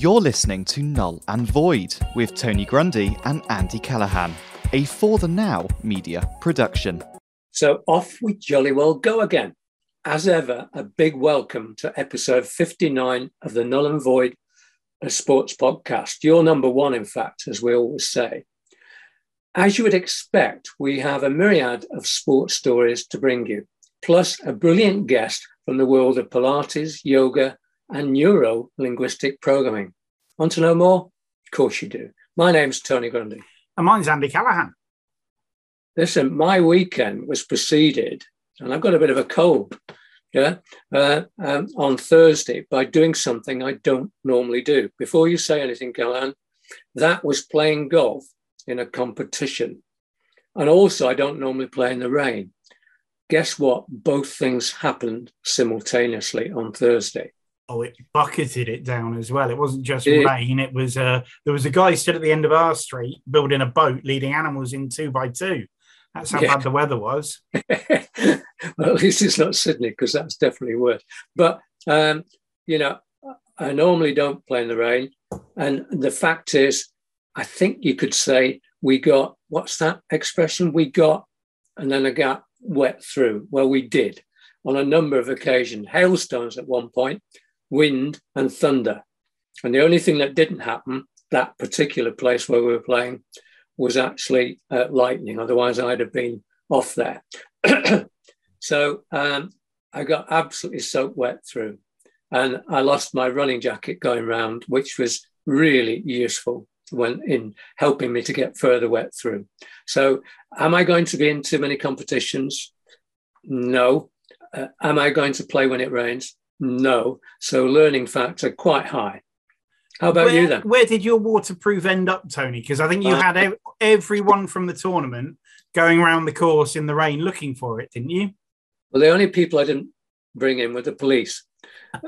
You're listening to Null and Void with Tony Grundy and Andy Callahan, a For the Now media production. So off we jolly well go again. As ever, a big welcome to episode 59 of the Null and Void a sports podcast. Your number one, in fact, as we always say. As you would expect, we have a myriad of sports stories to bring you, plus a brilliant guest from the world of Pilates, yoga, and neuro linguistic programming. Want to know more? Of course you do. My name's Tony Grundy. And mine's Andy Callahan. Listen, my weekend was preceded, and I've got a bit of a cold, yeah, uh, um, on Thursday by doing something I don't normally do. Before you say anything, Callahan, that was playing golf in a competition. And also, I don't normally play in the rain. Guess what? Both things happened simultaneously on Thursday. Oh, it bucketed it down as well. It wasn't just it, rain. It was uh, there was a guy stood at the end of our street building a boat, leading animals in two by two. That's how yeah. bad the weather was. well, at least it's not Sydney because that's definitely worse. But um, you know, I normally don't play in the rain, and the fact is, I think you could say we got what's that expression? We got, and then I got wet through. Well, we did on a number of occasions. Hailstones at one point, wind and thunder, and the only thing that didn't happen that particular place where we were playing was actually uh, lightning. Otherwise, I'd have been off there. so um, I got absolutely soaked wet through. And I lost my running jacket going round, which was really useful when in helping me to get further wet through. So, am I going to be in too many competitions? No. Uh, am I going to play when it rains? No. So, learning factor quite high. How about where, you then? Where did your waterproof end up, Tony? Because I think you uh, had everyone from the tournament going around the course in the rain looking for it, didn't you? Well, the only people I didn't bring in were the police.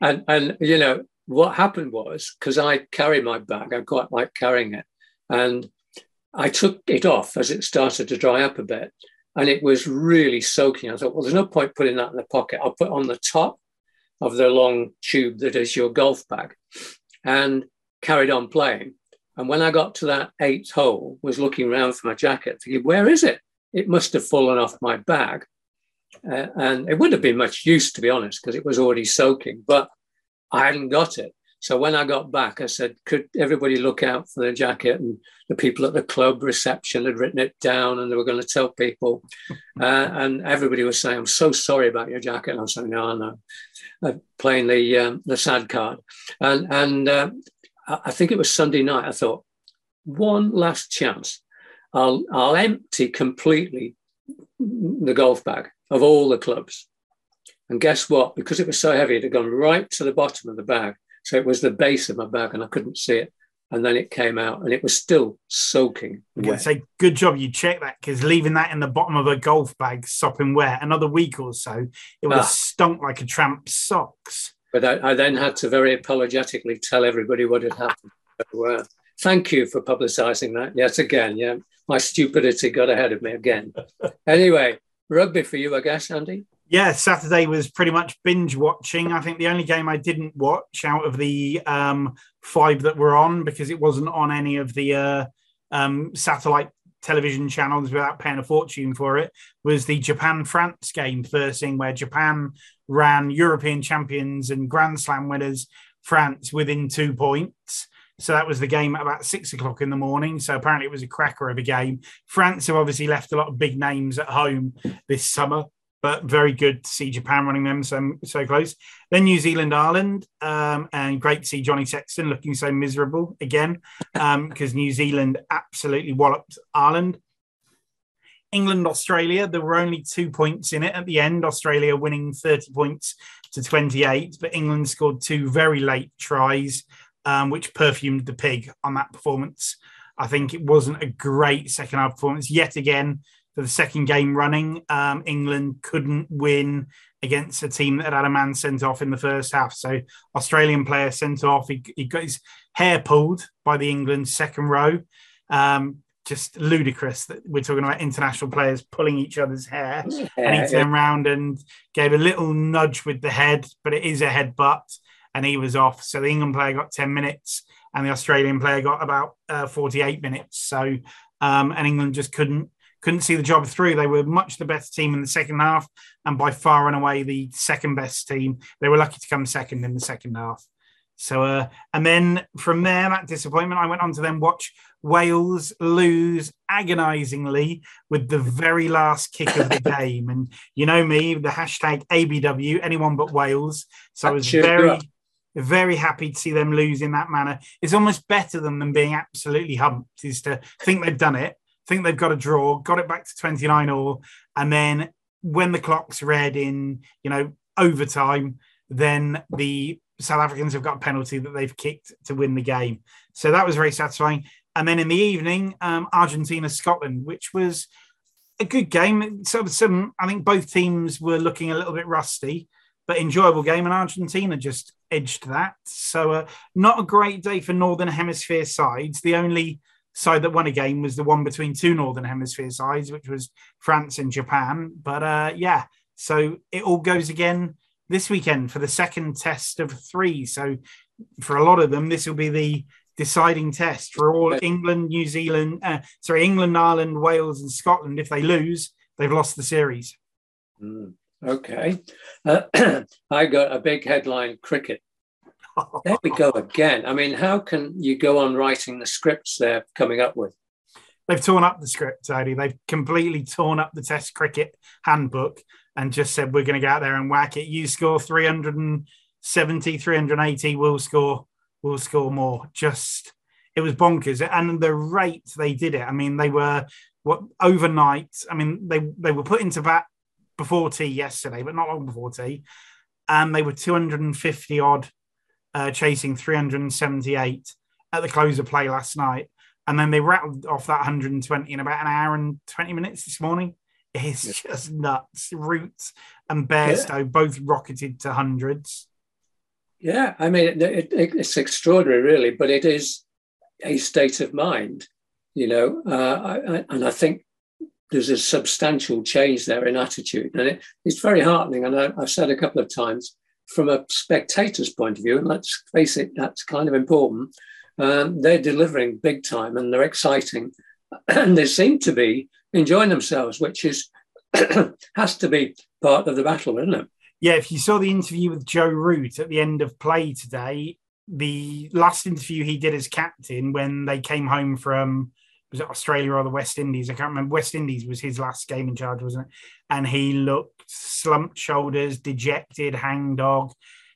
and and you know what happened was because I carry my bag, I quite like carrying it, and I took it off as it started to dry up a bit, and it was really soaking. I thought, well, there's no point putting that in the pocket. I'll put on the top of the long tube that is your golf bag and carried on playing. And when I got to that eighth hole, was looking around for my jacket, thinking, where is it? It must have fallen off my bag. Uh, and it wouldn't have been much use, to be honest, because it was already soaking, but I hadn't got it. So when I got back, I said, could everybody look out for the jacket? And the people at the club reception had written it down and they were going to tell people. Uh, and everybody was saying, I'm so sorry about your jacket. And I was saying, no, no, uh, playing the, um, the sad card. And, and uh, I think it was Sunday night. I thought, one last chance. I'll, I'll empty completely the golf bag of all the clubs. And guess what? Because it was so heavy, it had gone right to the bottom of the bag. So it was the base of my bag and I couldn't see it. And then it came out and it was still soaking. Wet. Say, good job you checked that because leaving that in the bottom of a golf bag sopping wet another week or so, it would have ah. stunk like a tramp's socks. But I, I, then had to very apologetically tell everybody what had happened. So, uh, thank you for publicising that yet again. Yeah, my stupidity got ahead of me again. anyway, rugby for you, I guess, Andy yeah, Saturday was pretty much binge watching. I think the only game I didn't watch out of the um, five that were on because it wasn't on any of the uh, um, satellite television channels without paying a fortune for it was the Japan France game first thing where Japan ran European champions and Grand Slam winners France within two points. So that was the game at about six o'clock in the morning. So apparently it was a cracker of a game. France have obviously left a lot of big names at home this summer but very good to see Japan running them so so close. Then New Zealand, Ireland, um, and great to see Johnny Sexton looking so miserable again because um, New Zealand absolutely walloped Ireland. England, Australia, there were only two points in it at the end. Australia winning 30 points to 28, but England scored two very late tries, um, which perfumed the pig on that performance. I think it wasn't a great second half performance. Yet again, for the second game running. Um, England couldn't win against a team that had a man sent off in the first half. So Australian player sent off. He, he got his hair pulled by the England second row. Um, just ludicrous that we're talking about international players pulling each other's hair. Yeah, and he turned yeah. around and gave a little nudge with the head, but it is a headbutt. And he was off. So the England player got 10 minutes and the Australian player got about uh, 48 minutes. So, um, and England just couldn't couldn't see the job through. They were much the best team in the second half, and by far and away the second best team. They were lucky to come second in the second half. So, uh, and then from there, that disappointment, I went on to then watch Wales lose agonizingly with the very last kick of the game. And you know me, the hashtag ABW, anyone but Wales. So I was very, very happy to see them lose in that manner. It's almost better than them being absolutely humped, is to think they've done it, think they've got a draw, got it back to 29 all. And then when the clock's read in, you know, overtime, then the South Africans have got a penalty that they've kicked to win the game. So that was very satisfying. And then in the evening, um, Argentina Scotland, which was a good game. So some, I think both teams were looking a little bit rusty, but enjoyable game. And Argentina just edged that. So uh, not a great day for Northern Hemisphere sides. The only side that won a game was the one between two Northern Hemisphere sides, which was France and Japan. But uh, yeah, so it all goes again this weekend for the second test of three. So for a lot of them, this will be the deciding test for all England, New Zealand, uh, sorry, England, Ireland, Wales, and Scotland. If they lose, they've lost the series. Mm, okay. Uh, I got a big headline cricket. There we go again. I mean, how can you go on writing the scripts they're coming up with? They've torn up the script, Tony. They've completely torn up the Test cricket handbook and just said, we're going to go out there and whack it. You score 370, 380, we'll score we'll score more. Just it was bonkers, and the rate they did it. I mean, they were what overnight. I mean, they they were put into bat before tea yesterday, but not long before tea, and they were 250 odd, uh, chasing 378 at the close of play last night, and then they rattled off that 120 in about an hour and 20 minutes this morning. It's yeah. just nuts. Roots and Bairstow yeah. both rocketed to hundreds. Yeah, I mean, it, it, it's extraordinary, really, but it is a state of mind, you know, uh, I, and I think there's a substantial change there in attitude, and it, it's very heartening. And I, have said a couple of times, from a spectator's point of view, and let's face it, that's kind of important. Um, they're delivering big time, and they're exciting, and they seem to be enjoying themselves, which is has to be part of the battle, isn't it? yeah, if you saw the interview with Joe Root at the end of play today, the last interview he did as captain when they came home from was it Australia or the West Indies? I can't remember. West Indies was his last game in charge, wasn't it? And he looked slumped shoulders, dejected, hangdog.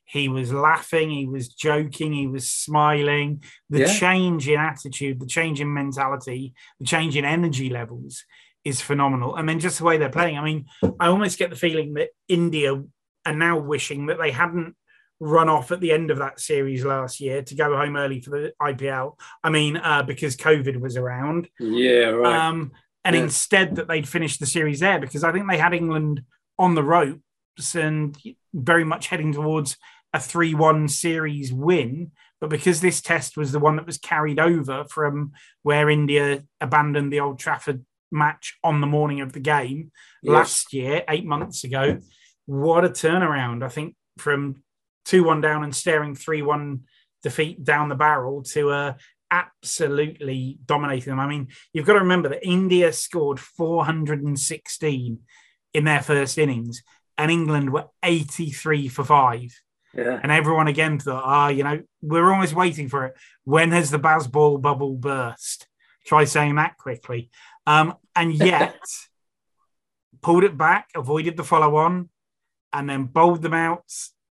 He was laughing, he was joking, he was smiling. The yeah. change in attitude, the change in mentality, the change in energy levels is phenomenal. And then just the way they're playing. I mean, I almost get the feeling that India are now wishing that they hadn't run off at the end of that series last year to go home early for the IPL. I mean, uh, because COVID was around. Yeah, right. Um, and yeah. instead that they'd finish the series there because I think they had England on the ropes and very much heading towards a 3 1 series win. But because this test was the one that was carried over from where India abandoned the Old Trafford match on the morning of the game yes. last year, eight months ago, what a turnaround. I think from 2 1 down and staring 3 1 defeat down the barrel to uh, absolutely dominating them. I mean, you've got to remember that India scored 416 in their first innings, and England were 83 for five. Yeah. And everyone again thought, ah, oh, you know, we're always waiting for it. When has the Bazball bubble burst? Try saying that quickly. Um, and yet, pulled it back, avoided the follow on, and then bowled them out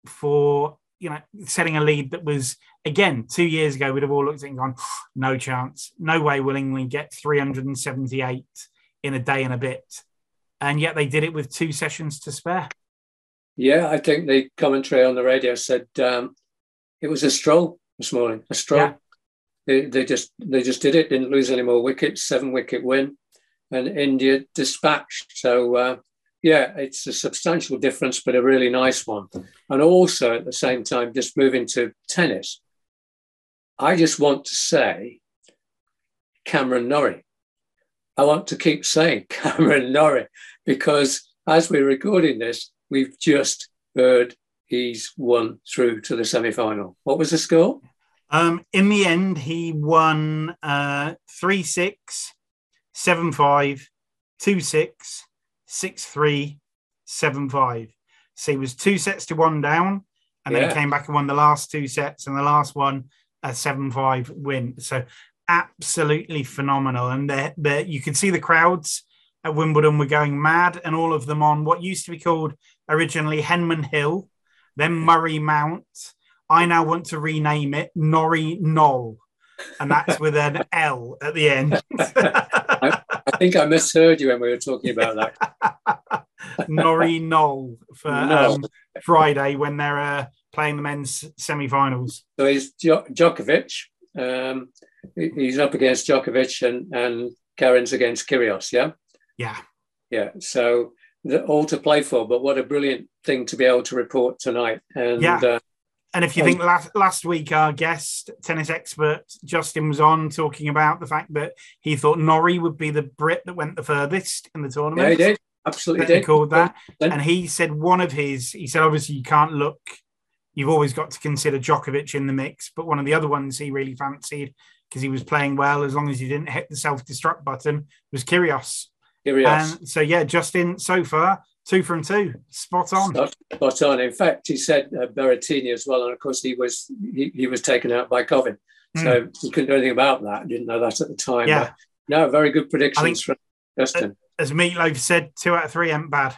for you know setting a lead that was again two years ago we'd have all looked at it and gone no chance. No way will england get 378 in a day and a bit. And yet they did it with two sessions to spare. Yeah i think the commentary on the radio said um, it was a stroll this morning a stroll. Yeah. they, they just they just did it didn't lose any more wickets seven wicket win and india dispatched. So uh, yeah, it's a substantial difference, but a really nice one. And also at the same time, just moving to tennis, I just want to say Cameron Norrie. I want to keep saying Cameron Norrie because as we're recording this, we've just heard he's won through to the semi final. What was the score? Um, in the end, he won uh, 3 6, 7 5, 2 6, 6 3, 7 5. So he was two sets to one down, and then Yeah. he came back and won the last two sets, and the last one a 7 5 win. So absolutely phenomenal. And you could see the crowds at Wimbledon were going mad, and all of them on what used to be called originally Henman Hill, then Murray Mount. I now want to rename it Norrie Knoll, and that's with an L at the end. I think I misheard you when we were talking about that. Norrie Knoll for No. um, Friday when they're uh, playing the men's semi-finals. So he's Jo- Djokovic. Um, he's up against Djokovic and, and Karen's against Kyrgios, yeah? Yeah, Yeah. So the, all to play for, but what a brilliant thing to be able to report tonight. And Yeah. uh, and if you think last last week our guest tennis expert Justin was on talking about the fact that he thought Norrie would be the Brit that went the furthest in the tournament. yeah, he did. Absolutely did. called that. And he said one of his, he said, obviously, you can't look, you've always got to consider Djokovic in the mix. But one of the other ones he really fancied because he was playing well, as long as he didn't hit the self destruct button, was Kyrgios. Kyrgios. And so, yeah, Justin, so far, two from two, spot on. Spot, spot on. In fact, he said uh, Berrettini as well, and of course he was he, he was taken out by COVID, so he couldn't do anything about that. Didn't know that at the time. Yeah. But no, very good predictions think- from Justin. As Meatloaf said, two out of three ain't bad.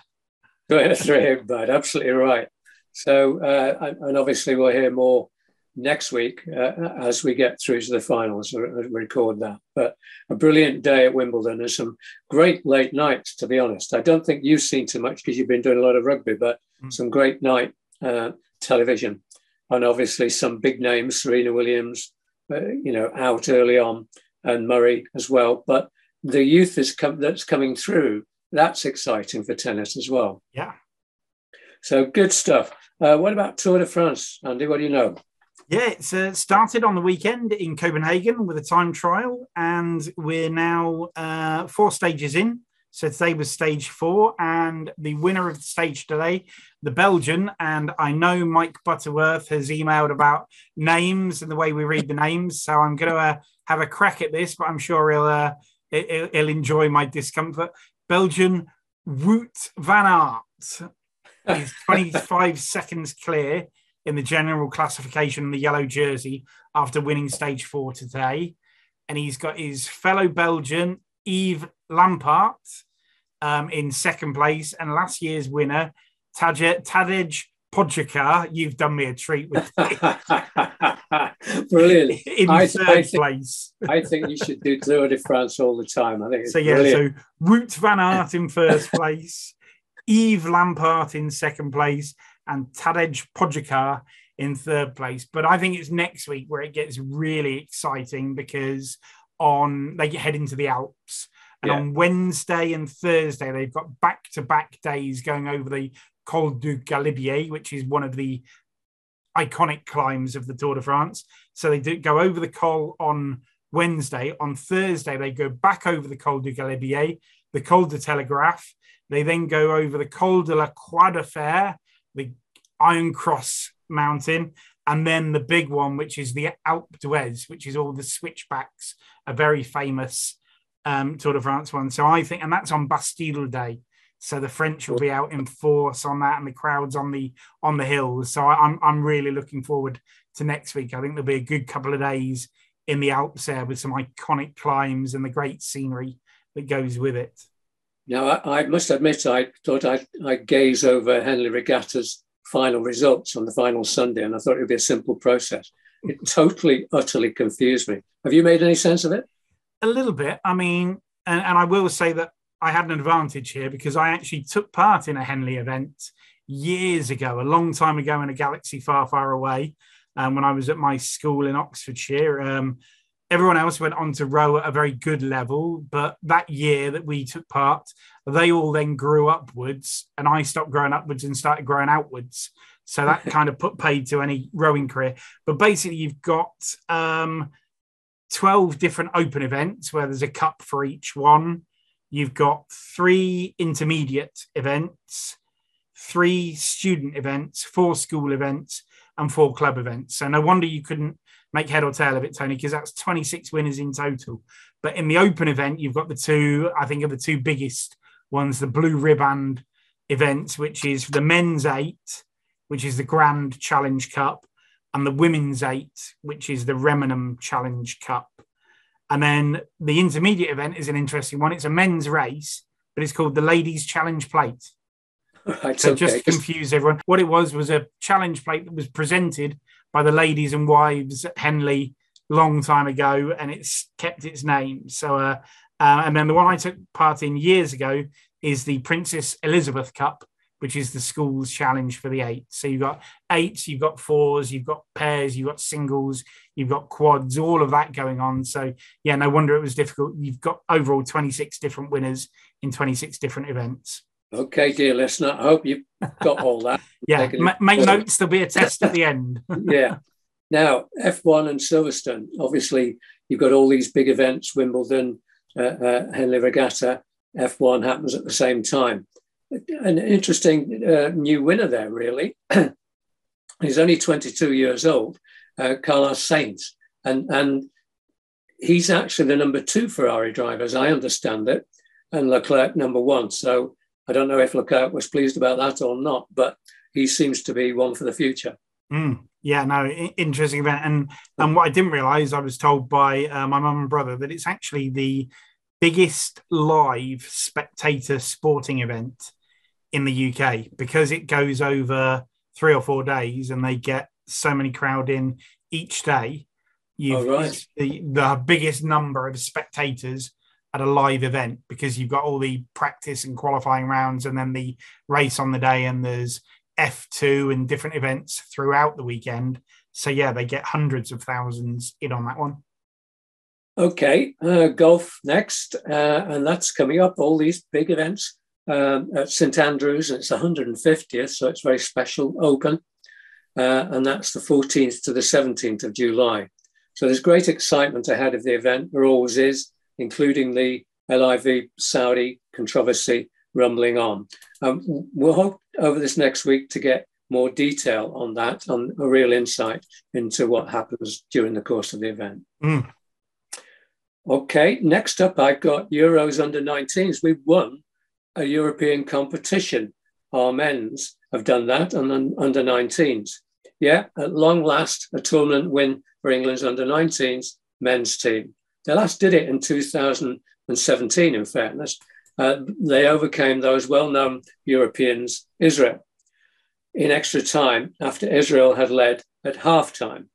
Two out of three, ain't bad. Absolutely right. So, uh, and obviously we'll hear more next week uh, as we get through to the finals. Record that. But a brilliant day at Wimbledon and some great late nights. To be honest, I don't think you've seen too much because you've been doing a lot of rugby, but Mm. some great night uh, television, and obviously some big names, Serena Williams, uh, you know, out early on, and Murray as well. But the youth is com- that's coming through. That's exciting for tennis as well. Yeah. So good stuff. Uh, what about Tour de France, Andy? What do you know? Yeah, it's uh, started on the weekend in Copenhagen with a time trial, and we're now uh, four stages in. So today was stage four, and the winner of the stage today, the Belgian, and I know Mike Butterworth has emailed about names and the way we read the names. So I'm going to uh, have a crack at this, but I'm sure he'll uh, he'll, he'll enjoy my discomfort. Belgian Wout van Aert is 25 seconds clear in the general classification in the yellow jersey after winning stage four today. And he's got his fellow Belgian, Yves Lampaert, um, in second place. And last year's winner, Tadej, Tadej you've done me a treat with Brilliant. in I- third I think- place. I think you should do Tour de France all the time. I think So yeah, brilliant. so Wout van Aert in first place, Yves Lampaert in second place, and Tadej Pogacar in third place. But I think it's next week where it gets really exciting because on they head into the Alps. And Yeah. on Wednesday and Thursday, they've got back-to-back days going over the Col du Galibier, which is one of the iconic climbs of the Tour de France. So they do go over the Col on Wednesday. On Thursday, they go back over the Col du Galibier, the Col de Telegraph. They then go over the Col de la Croix de Fer, the Iron Cross Mountain, and then the big one, which is the Alpe d'Huez, which is all the switchbacks, a very famous um, Tour de France one. So I think, and that's on Bastille Day. So the French will be out in force on that, and the crowds on the on the hills. So I, I'm I'm really looking forward to next week. I think there'll be a good couple of days in the Alps there with some iconic climbs and the great scenery that goes with it. Now, I, I must admit, I thought I'd, I'd gaze over Henley Regatta's final results on the final Sunday, and I thought it would be a simple process. It totally, utterly confused me. Have you made any sense of it? A little bit. I mean, and, and I will say that I had an advantage here because I actually took part in a Henley event years ago, a long time ago in a galaxy far, far away. Um, when I was at my school in Oxfordshire, um, everyone else went on to row at a very good level. But that year that we took part, they all then grew upwards, and I stopped growing upwards and started growing outwards. So that kind of put paid to any rowing career. But basically, you've got um, 12 different open events where there's a cup for each one. You've got three intermediate events, three student events, four school events, and four club events. So no wonder you couldn't make head or tail of it, Tony, because that's 26 winners in total. But in the open event, you've got the two, I think, are the two biggest ones the Blue Ribbon events, which is the men's eight, which is the Grand Challenge Cup, and the women's eight, which is the Remenham Challenge Cup. And then the intermediate event is an interesting one. It's a men's race, but it's called the Ladies Challenge Plate. Right, So okay. just to confuse everyone, what it was was a challenge plate that was presented by the ladies and wives at Henley long time ago, and it's kept its name. So, uh, uh, and then the one I took part in years ago is the Princess Elizabeth Cup, which is the school's challenge for the eight. So you've got eights, you've got fours, you've got pairs, you've got singles, you've got quads, all of that going on. So yeah, no wonder it was difficult. You've got overall 26 different winners in 26 different events. Okay, dear listener, I hope you've got all that. Yeah, make notes. There'll be a test at the end. yeah. Now, F1 and Silverstone, obviously, you've got all these big events Wimbledon, uh, uh, Henley Regatta, F1 happens at the same time. An interesting uh, new winner there, really. He's only 22 years old, uh, Carlos Sainz. And, and he's actually the number two Ferrari driver, as I understand it, and Leclerc number one. So I don't know if Leclerc was pleased about that or not, but he seems to be one for the future. Mm, yeah, no, interesting event. And and what I didn't realize, I was told by uh, my mum and brother that it's actually the biggest live spectator sporting event in the UK because it goes over three or four days and they get so many crowd in each day. You've Oh, right. the, the biggest number of spectators at a live event because you've got all the practice and qualifying rounds and then the race on the day and there's F2 and different events throughout the weekend. So yeah, they get hundreds of thousands in on that one. Okay, uh, golf next, uh, and that's coming up. All these big events um, at St Andrews, and it's 150th, so it's very special, open, uh, and that's the 14th to the 17th of July. So there's great excitement ahead of the event. There always is, including the LIV Saudi controversy rumbling on. Um, we'll hope over this next week to get more detail on that, on a real insight into what happens during the course of the event. Mm. Okay, next up, I've got Euros under 19s. We've won a European competition. Our men's have done that and un- under 19s. Yeah, at long last, a tournament win for England's under 19s men's team. They last did it in 2017, in fairness. Uh, they overcame those well known Europeans, Israel, in extra time after Israel had led at half time.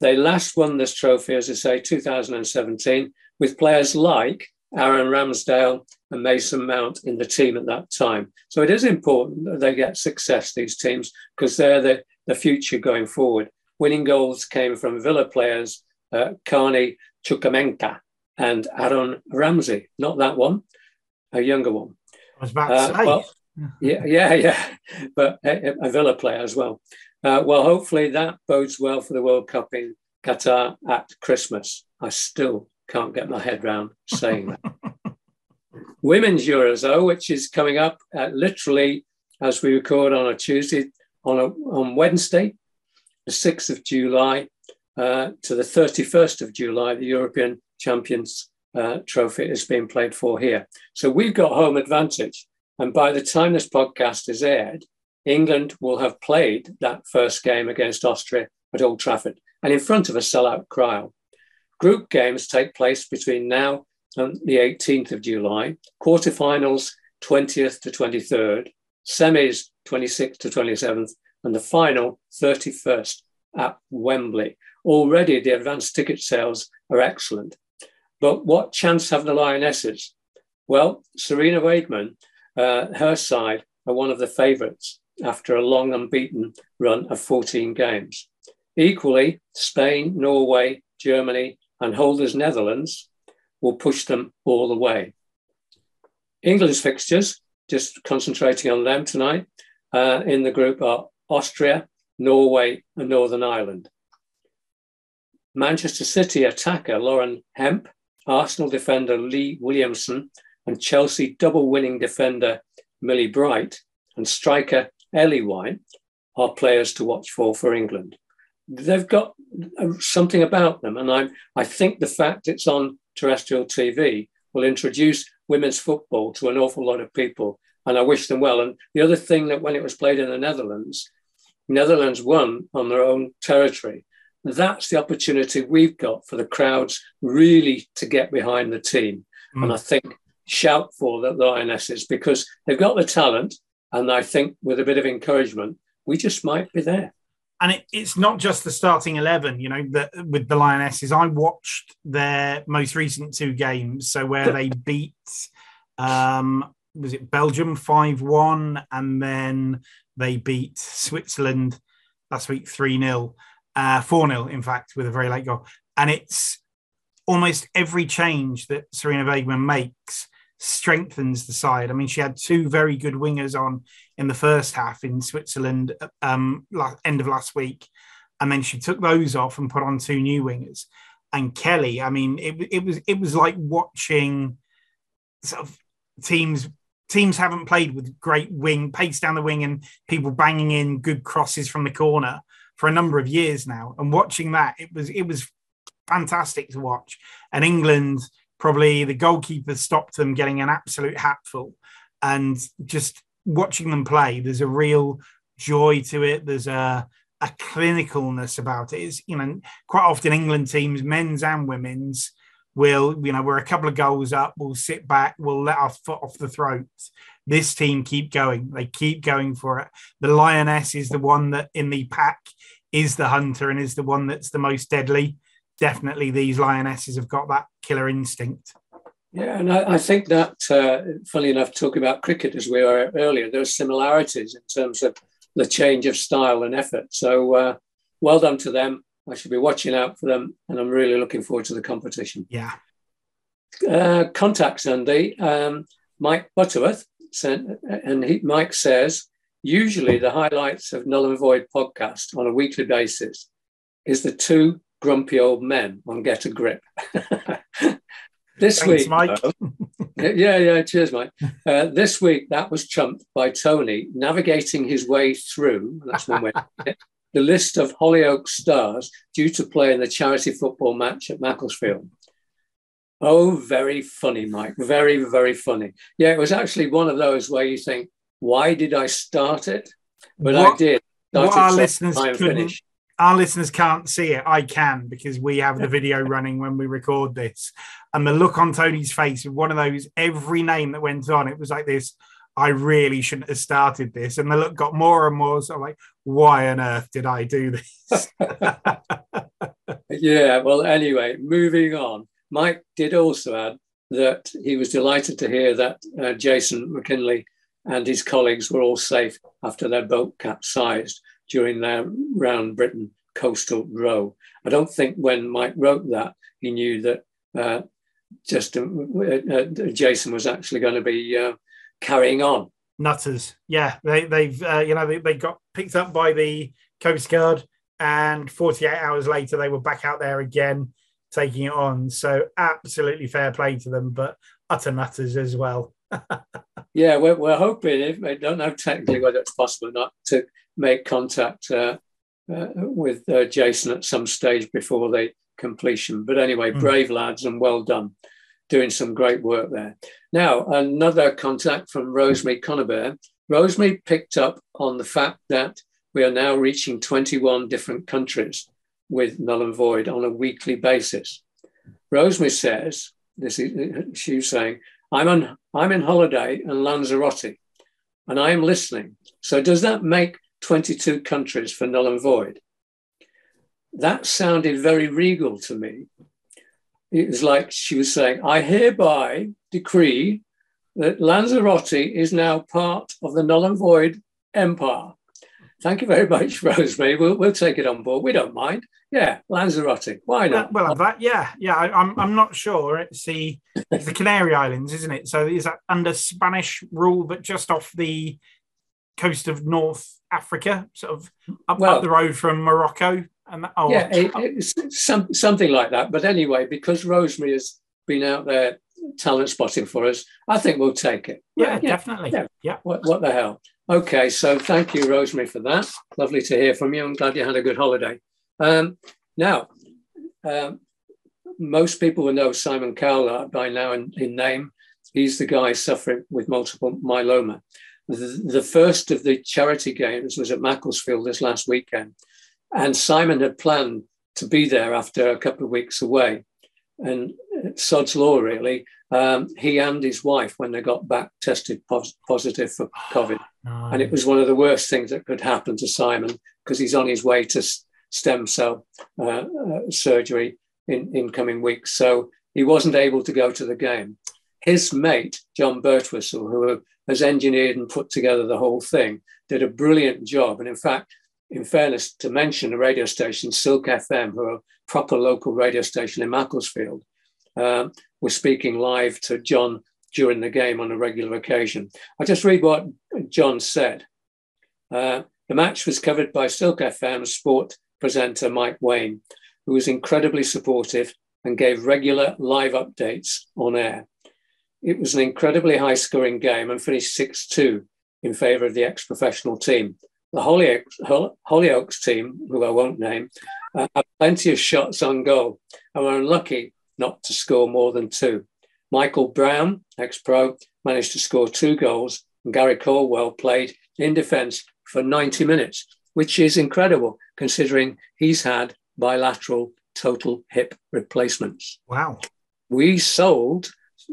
They last won this trophy, as I say, 2017, with players like Aaron Ramsdale and Mason Mount in the team at that time. So it is important that they get success, these teams, because they're the, the future going forward. Winning goals came from Villa players, uh, Carney Chukwuemeka and Aaron Ramsey. Not that one, a younger one. I was about to Uh, say. well, yeah, yeah, yeah, but a, a Villa player as well. Uh, well, hopefully that bodes well for the World Cup in Qatar at Christmas. I still can't get my head round saying that. Women's Euros, though, which is coming up uh, literally as we record on a Tuesday, on, a, on Wednesday, the 6th of July uh, to the 31st of July, the European Champions uh, Trophy is being played for here. So we've got home advantage. And by the time this podcast is aired, England will have played that first game against Austria at Old Trafford and in front of a sellout crowd. Group games take place between now and the 18th of July, quarterfinals 20th to 23rd, semis 26th to 27th, and the final 31st at Wembley. Already the advanced ticket sales are excellent. But what chance have the Lionesses? Well, Sarina Wiegman, uh, her side are one of the favourites after a long unbeaten run of 14 games. Equally, Spain, Norway, Germany, and holders Netherlands will push them all the way. England's fixtures, just concentrating on them tonight, uh, in the group are Austria, Norway, and Northern Ireland. Manchester City attacker Lauren Hemp, Arsenal defender Leah Williamson, and Chelsea double winning defender Millie Bright and striker Ellen White are players to watch for for England. They've got uh, something about them, and I, I think the fact it's on terrestrial TV will introduce women's football to an awful lot of people, and I wish them well. And the other thing that when it was played in the Netherlands, Netherlands won on their own territory. That's the opportunity we've got for the crowds really to get behind the team. Mm. And I think shout for the Lionesses because they've got the talent. And I think with a bit of encouragement, we just might be there. And it, it's not just the starting 11, you know, the, with the Lionesses. I watched their most recent two games. So where they beat, um, was it Belgium 5 1, and then they beat Switzerland last week 3 0, uh, 4 0, in fact, with a very late goal. And it's almost every change that Sarina Wiegman makes strengthens the side. I mean, she had two very good wingers on in the first half in Switzerland um, end of last week. And then she took those off and put on two new wingers. And Kelly, I mean, it, it was it was like watching sort of teams teams haven't played with great wing pace down the wing and people banging in good crosses from the corner for a number of years now. And watching that, it was it was fantastic to watch. And England probably the goalkeeper stopped them getting an absolute hatful, and just watching them play, there's a real joy to it. There's a a clinicalness about it. Is you know quite often England teams, men's and women's we'll, you know, we're a couple of goals up, we'll sit back, we'll let our foot off the throat. This team keep going. They keep going for it. The lioness is the one that in the pack is the hunter and is the one that's the most deadly. Definitely, these lionesses have got that killer instinct. Yeah, and I, I think that, uh, funny enough, talking about cricket as we were earlier, there are similarities in terms of the change of style and effort. So, uh, well done to them. I should be watching out for them, and I'm really looking forward to the competition. Yeah. Uh, contact Sunday, um, Mike Butterworth sent, and he, Mike says usually the highlights of Null and Void podcast on a weekly basis is the two grumpy old men on Get a Grip. this Thanks, week, Mike. yeah, yeah, cheers, Mike. Uh, this week that was trumped by Tony navigating his way through. That's one way the list of Hollyoaks stars due to play in the charity football match at Macclesfield. Oh, very funny, Mike. Very, very funny. Yeah, it was actually one of those where you think, why did I start it? But what, I did. What our listeners couldn't, our listeners can't see it. I can because we have the video running when we record this. And the look on Tony's face with one of those, every name that went on, it was like this I really shouldn't have started this. And the look got more and more. So I'm like, why on earth did I do this? yeah. Well, anyway, moving on. Mike did also add that he was delighted to hear that uh, Jason McKinley and his colleagues were all safe after their boat capsized during their round Britain coastal row. I don't think when Mike wrote that, he knew that uh, just uh, uh Jason was actually going to be uh, carrying on. Nutters, yeah, they, they've uh, you know they, they got picked up by the Coast Guard, and 48 hours later they were back out there again, taking it on. So absolutely fair play to them, but utter nutters as well. yeah, we're, we're hoping. If, I don't know technically whether it's possible or not to make contact uh, uh, with uh, Jason at some stage before the completion. But anyway, mm. brave lads and well done doing some great work there. Now, another contact from Rosemary Conaber. Rosemary picked up on the fact that we are now reaching 21 different countries with null and void on a weekly basis. Rosemary says, this is, she was saying, I'm, on, I'm in holiday in Lanzarote and I am listening. So does that make 22 countries for null and void? That sounded very regal to me it was like she was saying, I hereby decree that Lanzarote is now part of the null and void empire. Thank you very much, Rosemary. We'll, we'll take it on board. We don't mind. Yeah, Lanzarote. Why not? Well, well that, yeah, yeah. I, am I'm, I'm not sure. It's the it's the Canary Islands, isn't it? So is that under Spanish rule, but just off the coast of North Africa, sort of up, well, up the road from Morocco? And oh, yeah, it, something like that. But anyway, because Rosemary has been out there talent spotting for us, I think we'll take it. Yeah, yeah definitely. Yeah. yeah. What, what the hell? Okay, so thank you, Rosemary, for that. Lovely to hear from you. I'm glad you had a good holiday. Um, now, um, most people will know Simon Cowler by now in, in, name. He's the guy suffering with multiple myeloma. The, the first of the charity games was at Macclesfield this last weekend. And Simon had planned to be there after a couple of weeks away. And sod's law, really. Um, he and his wife, when they got back, tested pos- positive for COVID. Oh, and it was one of the worst things that could happen to Simon because he's on his way to s- stem cell uh, uh, surgery in, in coming weeks. So he wasn't able to go to the game. His mate, John Birtwistle, who has engineered and put together the whole thing, did a brilliant job. And in fact, in fairness, to mention the radio station, Silk FM, who are a proper local radio station in Macclesfield, uh, was speaking live to John during the game on a regular occasion. I'll just read what John said. Uh, the match was covered by Silk FM sport presenter Mike Wayne, who was incredibly supportive and gave regular live updates on air. It was an incredibly high scoring game and finished 6 2 in favour of the ex professional team. The Hollyoaks, Hollyoaks team, who I won't name, uh, had plenty of shots on goal and were unlucky not to score more than two. Michael Brown, ex pro, managed to score two goals, and Gary Caldwell played in defence for 90 minutes, which is incredible considering he's had bilateral total hip replacements. Wow. We sold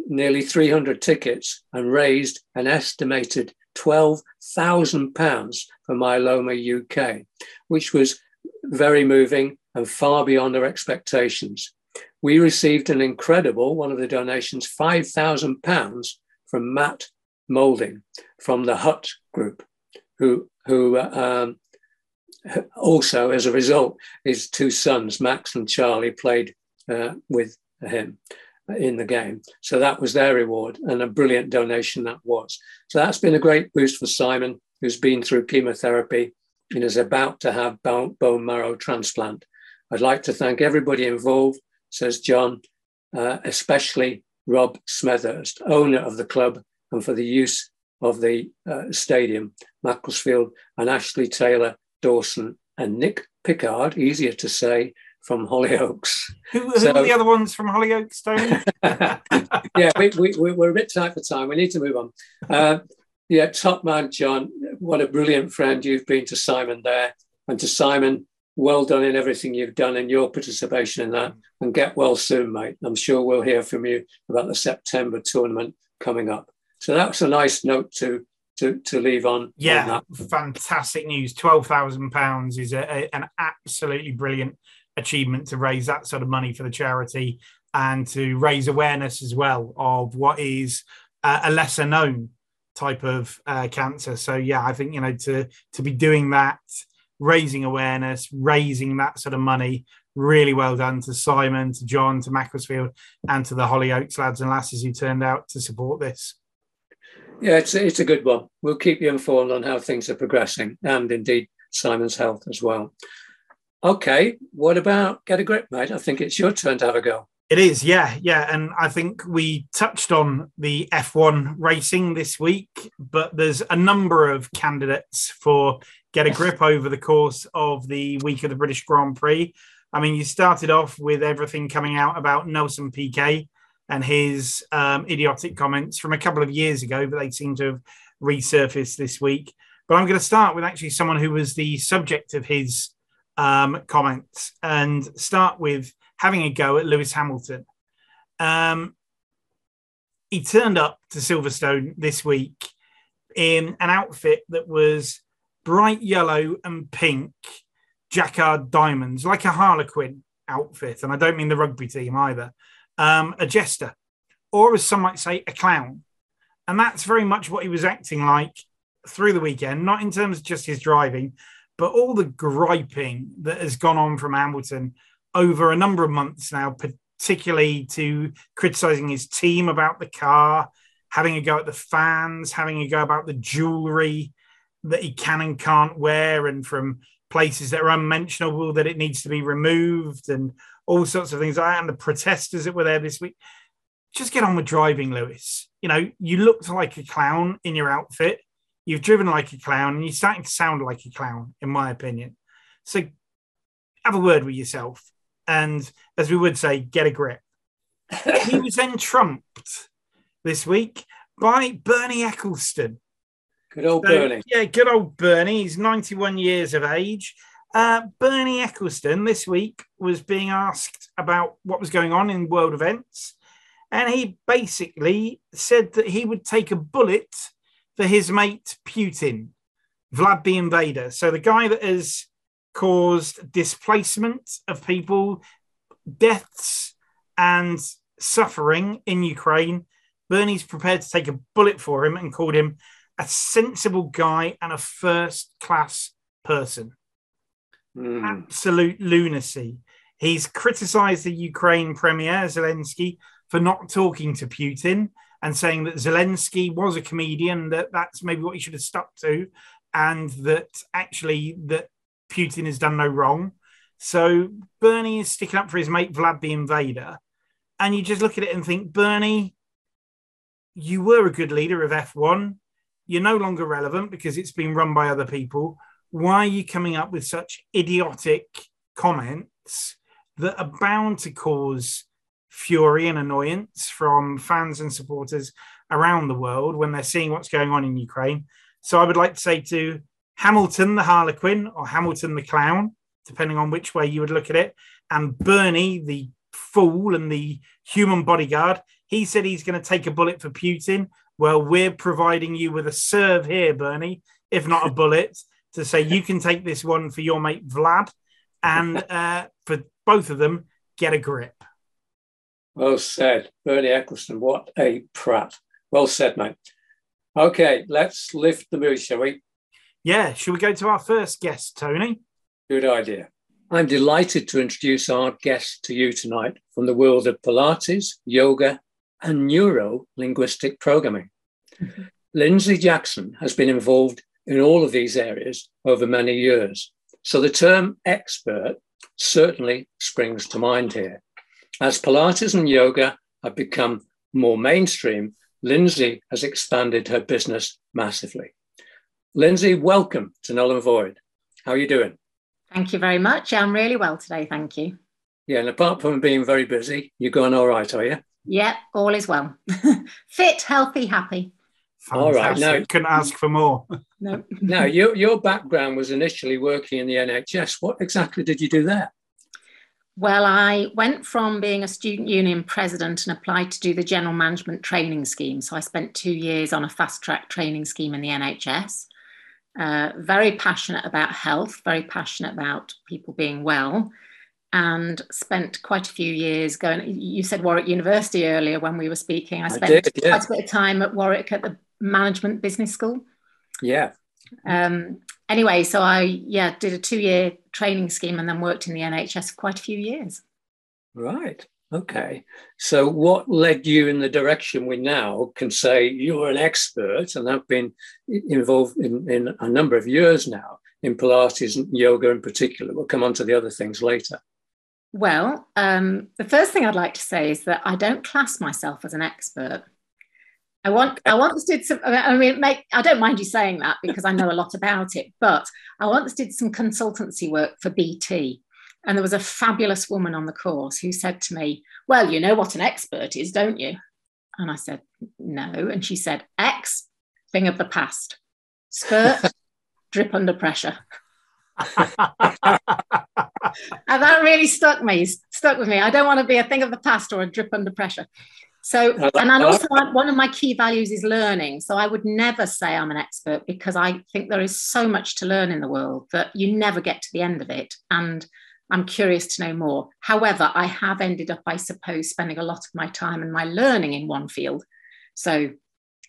nearly 300 tickets and raised an estimated £12,000 for Myeloma UK, which was very moving and far beyond our expectations. We received an incredible, one of the donations, £5,000 from Matt Moulding from the Hut Group, who, who um, also, as a result, his two sons, Max and Charlie, played uh, with him in the game. So that was their reward and a brilliant donation that was. So that's been a great boost for Simon, who's been through chemotherapy and is about to have bone, marrow transplant. I'd like to thank everybody involved, says John, uh, especially Rob Smethurst, owner of the club, and for the use of the uh, stadium, Macclesfield, and Ashley Taylor Dawson and Nick Pickard, easier to say, from Hollyoaks. Who, who so, are the other ones from Hollyoaks, Tony? yeah, we, we, we're a bit tight for time. We need to move on. Uh, yeah, top man, John. What a brilliant friend you've been to Simon there. And to Simon, well done in everything you've done and your participation in that. And get well soon, mate. I'm sure we'll hear from you about the September tournament coming up. So that's a nice note to to, to leave on. Yeah, on fantastic news. Twelve thousand pounds is a, a, an absolutely brilliant achievement to raise that sort of money for the charity and to raise awareness as well of what is a lesser known type of uh, cancer. So yeah, I think you know to to be doing that, raising awareness, raising that sort of money, really well done to Simon, to John, to Macclesfield, and to the Hollyoaks lads and lasses who turned out to support this. Yeah, it's it's a good one. We'll keep you informed on how things are progressing, and indeed Simon's health as well. Okay, what about get a grip, mate? I think it's your turn to have a go. It is, yeah, yeah. And I think we touched on the F1 racing this week, but there's a number of candidates for get a grip over the course of the week of the British Grand Prix. I mean, you started off with everything coming out about Nelson Piquet and his um, idiotic comments from a couple of years ago, but they seem to have resurfaced this week. But I'm going to start with actually someone who was the subject of his um, comments and start with having a go at Lewis Hamilton. Um, he turned up to Silverstone this week in an outfit that was bright yellow and pink jacquard diamonds, like a Harlequin outfit. And I don't mean the rugby team either, um, a jester, or as some might say, a clown. And that's very much what he was acting like through the weekend, not in terms of just his driving, but all the griping that has gone on from Hamilton over a number of months now, particularly to criticizing his team about the car, having a go at the fans, having a go about the jewelry that he can and can't wear, and from places that are unmentionable that it needs to be removed, and all sorts of things like. And the protesters that were there this week. just get on with driving, Lewis. You know, you looked like a clown in your outfit. You've driven like a clown, and you're starting to sound like a clown, in my opinion. So have a word with yourself. And as we would say, get a grip. he was then trumped this week by Bernie Ecclestone. Good old so, Bernie. Yeah, good old Bernie. He's 91 years of age. Uh, Bernie Ecclestone this week was being asked about what was going on in world events. And he basically said that he would take a bullet for his mate Putin, Vlad the Invader. So the guy that has caused displacement of people, deaths, and suffering in Ukraine. Bernie's prepared to take a bullet for him and called him a sensible guy and a first class person. Mm. Absolute lunacy. He's criticized the Ukraine Premier, Zelensky, for not talking to Putin and saying that Zelensky was a comedian, that that's maybe what he should have stuck to, and that actually that Putin has done no wrong. So Bernie is sticking up for his mate Vlad the Invader. And you just look at it and think, Bernie, you were a good leader of F1. You're no longer relevant because it's been run by other people. Why are you coming up with such idiotic comments that are bound to cause fury and annoyance from fans and supporters around the world when they're seeing what's going on in Ukraine? So I would like to say to Hamilton the Harlequin or Hamilton the Clown, depending on which way you would look at it, and Bernie the fool and the human bodyguard. He said he's going to take a bullet for Putin. Well, we're providing you with a serve here, Bernie, if not a bullet, to say you can take this one for your mate Vlad, and uh, for both of them, get a grip. Well said, Bernie Ecclestone. What a prat. Well said, mate. Okay, let's lift the mood, shall we? Yeah, should we go to our first guest, Tony? Good idea. I'm delighted to introduce our guest to you tonight from the world of Pilates, yoga, and neuro linguistic programming. Mm-hmm. Lindsay Jackson has been involved in all of these areas over many years. So the term expert certainly springs to mind here. As Pilates and yoga have become more mainstream, Lindsay has expanded her business massively. Lindsay, welcome to Null and Void. How are you doing? Thank you very much. I'm really well today. Thank you. Yeah, and apart from being very busy, you're going all right, are you? Yeah, all is well. Fit, healthy, happy. Fantastic. All right. Now, couldn't ask for more. No. now, your, your background was initially working in the NHS. What exactly did you do there? Well, I went from being a student union president and applied to do the general management training scheme. So I spent two years on a fast track training scheme in the NHS. Uh, very passionate about health, very passionate about people being well, and spent quite a few years going. You said Warwick University earlier when we were speaking. I spent I did, yeah. quite a bit of time at Warwick at the Management Business School. Yeah. Um, anyway, so I yeah did a two-year training scheme and then worked in the NHS for quite a few years. Right. Okay. So, what led you in the direction we now can say you're an expert and I've been involved in, in a number of years now in Pilates and yoga in particular? We'll come on to the other things later. Well, um, the first thing I'd like to say is that I don't class myself as an expert. I want I once did some I mean make I don't mind you saying that because I know a lot about it, but I once did some consultancy work for BT and there was a fabulous woman on the course who said to me, Well, you know what an expert is, don't you? And I said, No. And she said, X, thing of the past. Skirt, drip under pressure. and that really stuck me, stuck with me. I don't want to be a thing of the past or a drip under pressure. So, and I also one of my key values is learning. So I would never say I'm an expert because I think there is so much to learn in the world that you never get to the end of it. And I'm curious to know more. However, I have ended up, I suppose, spending a lot of my time and my learning in one field. So,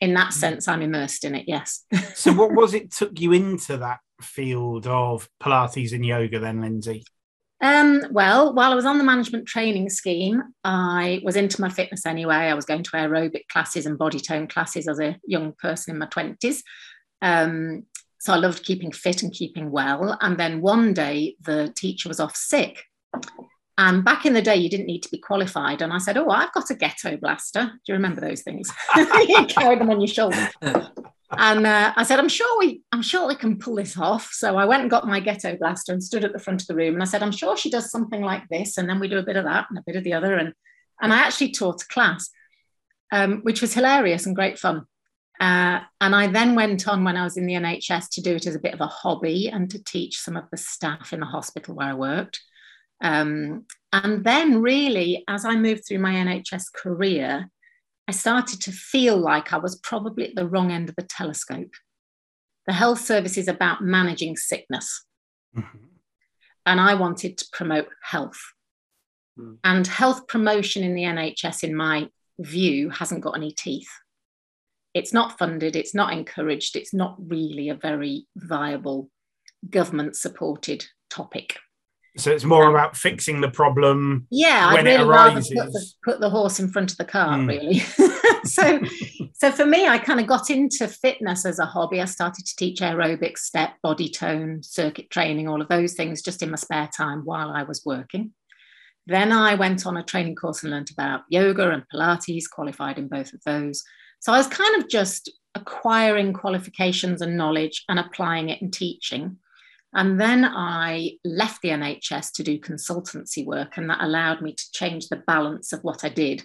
in that mm. sense, I'm immersed in it, yes. so, what was it took you into that field of Pilates and yoga then, Lindsay? Um, well, while I was on the management training scheme, I was into my fitness anyway. I was going to aerobic classes and body tone classes as a young person in my 20s. Um, so I loved keeping fit and keeping well. And then one day the teacher was off sick. And back in the day, you didn't need to be qualified. And I said, Oh, I've got a ghetto blaster. Do you remember those things? you carry them on your shoulder. And uh, I said, I'm sure we, I'm sure we can pull this off. So I went and got my ghetto blaster and stood at the front of the room. And I said, I'm sure she does something like this. And then we do a bit of that and a bit of the other. And and I actually taught a class, um, which was hilarious and great fun. Uh, and I then went on when I was in the NHS to do it as a bit of a hobby and to teach some of the staff in the hospital where I worked. Um, and then, really, as I moved through my NHS career, I started to feel like I was probably at the wrong end of the telescope. The health service is about managing sickness. Mm-hmm. And I wanted to promote health. Mm. And health promotion in the NHS, in my view, hasn't got any teeth. It's not funded, it's not encouraged, it's not really a very viable government supported topic. So it's more um, about fixing the problem. Yeah, I'd really rather put the, put the, horse in front of the cart, mm. really. so, so for me, I kind of got into fitness as a hobby. I started to teach aerobics, step, body tone, circuit training, all of those things, just in my spare time while I was working. Then I went on a training course and learned about yoga and Pilates, qualified in both of those. So I was kind of just acquiring qualifications and knowledge and applying it and teaching. And then I left the NHS to do consultancy work, and that allowed me to change the balance of what I did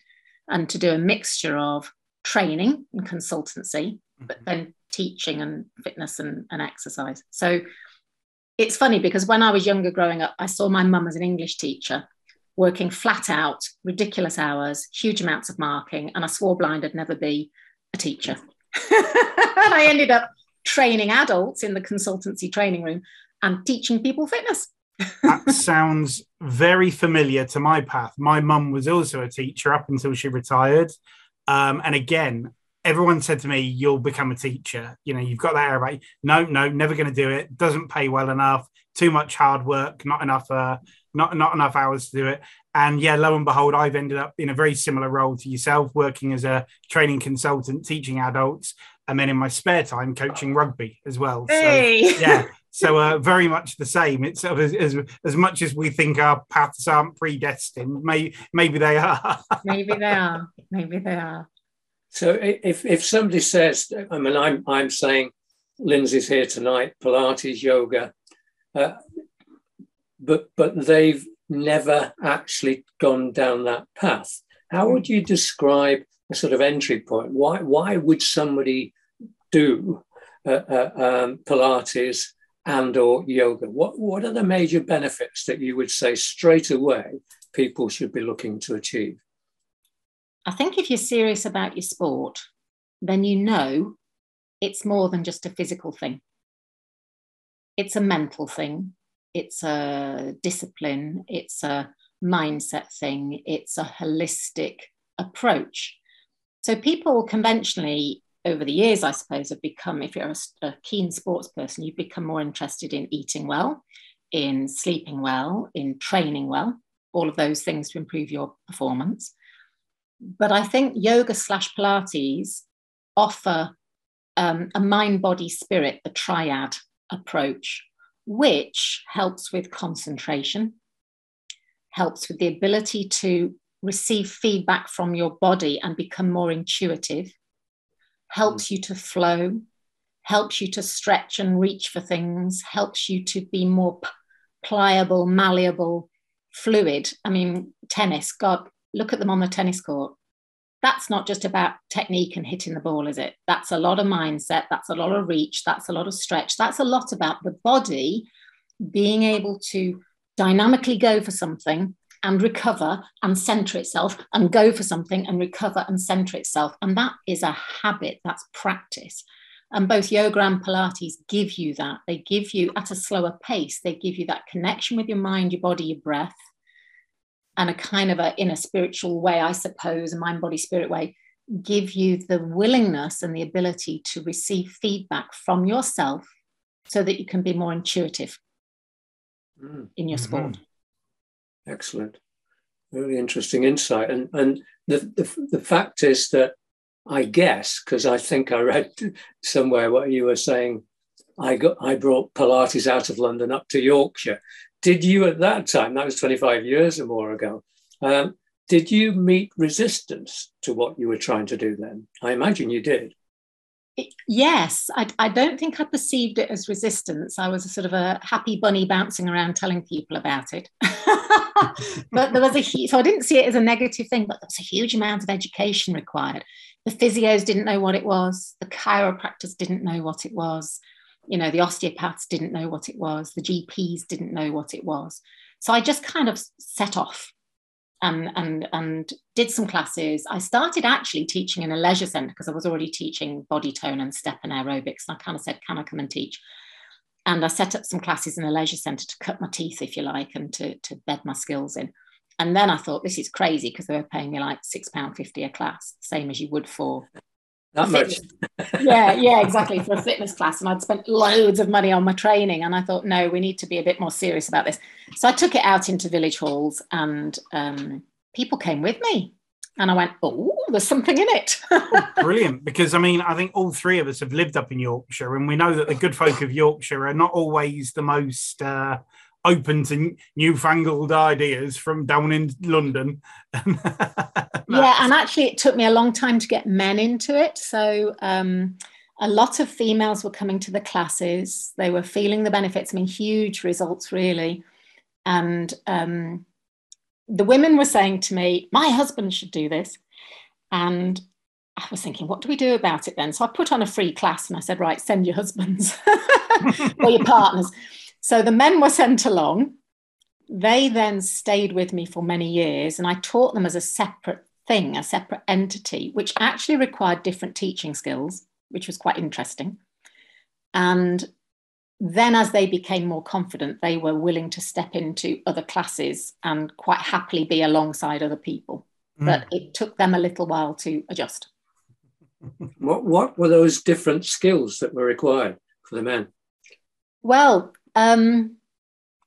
and to do a mixture of training and consultancy, but mm-hmm. then teaching and fitness and, and exercise. So it's funny because when I was younger growing up, I saw my mum as an English teacher working flat out, ridiculous hours, huge amounts of marking, and I swore blind I'd never be a teacher. and I ended up training adults in the consultancy training room and teaching people fitness. that sounds very familiar to my path. My mum was also a teacher up until she retired. Um, and again, everyone said to me, You'll become a teacher. You know, you've got that air about No, no, never going to do it. Doesn't pay well enough. Too much hard work, not enough uh, not not enough hours to do it. And yeah, lo and behold, I've ended up in a very similar role to yourself, working as a training consultant, teaching adults, and then in my spare time, coaching rugby as well. Hey. So, yeah, so uh, very much the same. It's sort of as, as, as much as we think our paths aren't predestined, may, maybe they are. maybe they are. Maybe they are. So if if somebody says, I mean, I'm I'm saying, Lindsay's here tonight, Pilates, yoga. Uh, but but they've never actually gone down that path. How would you describe a sort of entry point? Why why would somebody do uh, uh, um, Pilates and or yoga? What what are the major benefits that you would say straight away people should be looking to achieve? I think if you're serious about your sport, then you know it's more than just a physical thing. It's a mental thing it's a discipline, it's a mindset thing, it's a holistic approach. So people conventionally over the years, I suppose, have become, if you're a, a, keen sports person, you've become more interested in eating well, in sleeping well, in training well, all of those things to improve your performance. But I think yoga slash Pilates offer um, a mind, body, spirit, the triad approach, which helps with concentration, helps with the ability to receive feedback from your body and become more intuitive, helps mm. you to flow, helps you to stretch and reach for things, helps you to be more pliable, malleable, fluid. I mean, tennis, God, look at them on the tennis court that's not just about technique and hitting the ball, is it? That's a lot of mindset, that's a lot of reach, that's a lot of stretch, that's a lot about the body being able to dynamically go for something and recover and center itself and go for something and recover and center itself. And that is a habit, that's practice. And both yoga and Pilates give you that. They give you at a slower pace, they give you that connection with your mind, your body, your breath and a kind of a in a spiritual way, I suppose, a mind body spirit way, give you the willingness and the ability to receive feedback from yourself so that you can be more intuitive mm. in your sport. Mm-hmm. Excellent. Really interesting insight. And and the, the, the fact is that I guess, because I think I read somewhere what you were saying, I got I brought Pilates out of London up to Yorkshire. Did you at that time, that was 25 years or more ago, um, did you meet resistance to what you were trying to do then? I imagine you did. Yes, I, I, don't think I perceived it as resistance. I was a sort of a happy bunny bouncing around telling people about it. but there was a so I didn't see it as a negative thing, but there was a huge amount of education required. The physios didn't know what it was, the chiropractors didn't know what it was, you know, the osteopaths didn't know what it was, the GPs didn't know what it was. So I just kind of set off and and and did some classes. I started actually teaching in a leisure centre because I was already teaching body tone and step and aerobics. And I kind of said, "Can I come and teach?" And I set up some classes in a leisure centre to cut my teeth, if you like, and to to bed my skills in. And then I thought, this is crazy because they were paying me like six pound fifty a class, same as you would for that much. yeah, yeah, exactly. For a fitness class. And I'd spent loads of money on my training. And I thought, no, we need to be a bit more serious about this. So I took it out into village halls and um, people came with me. And I went, oh, there's something in it. oh, brilliant. Because I mean, I think all three of us have lived up in Yorkshire, and we know that the good folk of Yorkshire are not always the most uh, open to newfangled ideas from down in London. yeah, and actually, it took me a long time to get men into it. So, um, a lot of females were coming to the classes. They were feeling the benefits. I mean, huge results, really. And um, the women were saying to me, My husband should do this. And I was thinking, what do we do about it then? So I put on a free class and I said, right, send your husbands or your partners. So the men were sent along. They then stayed with me for many years, and I taught them as a separate thing, a separate entity, which actually required different teaching skills, which was quite interesting. And then, as they became more confident, they were willing to step into other classes and quite happily be alongside other people. Mm. But it took them a little while to adjust. What, what were those different skills that were required for the men? Well, um,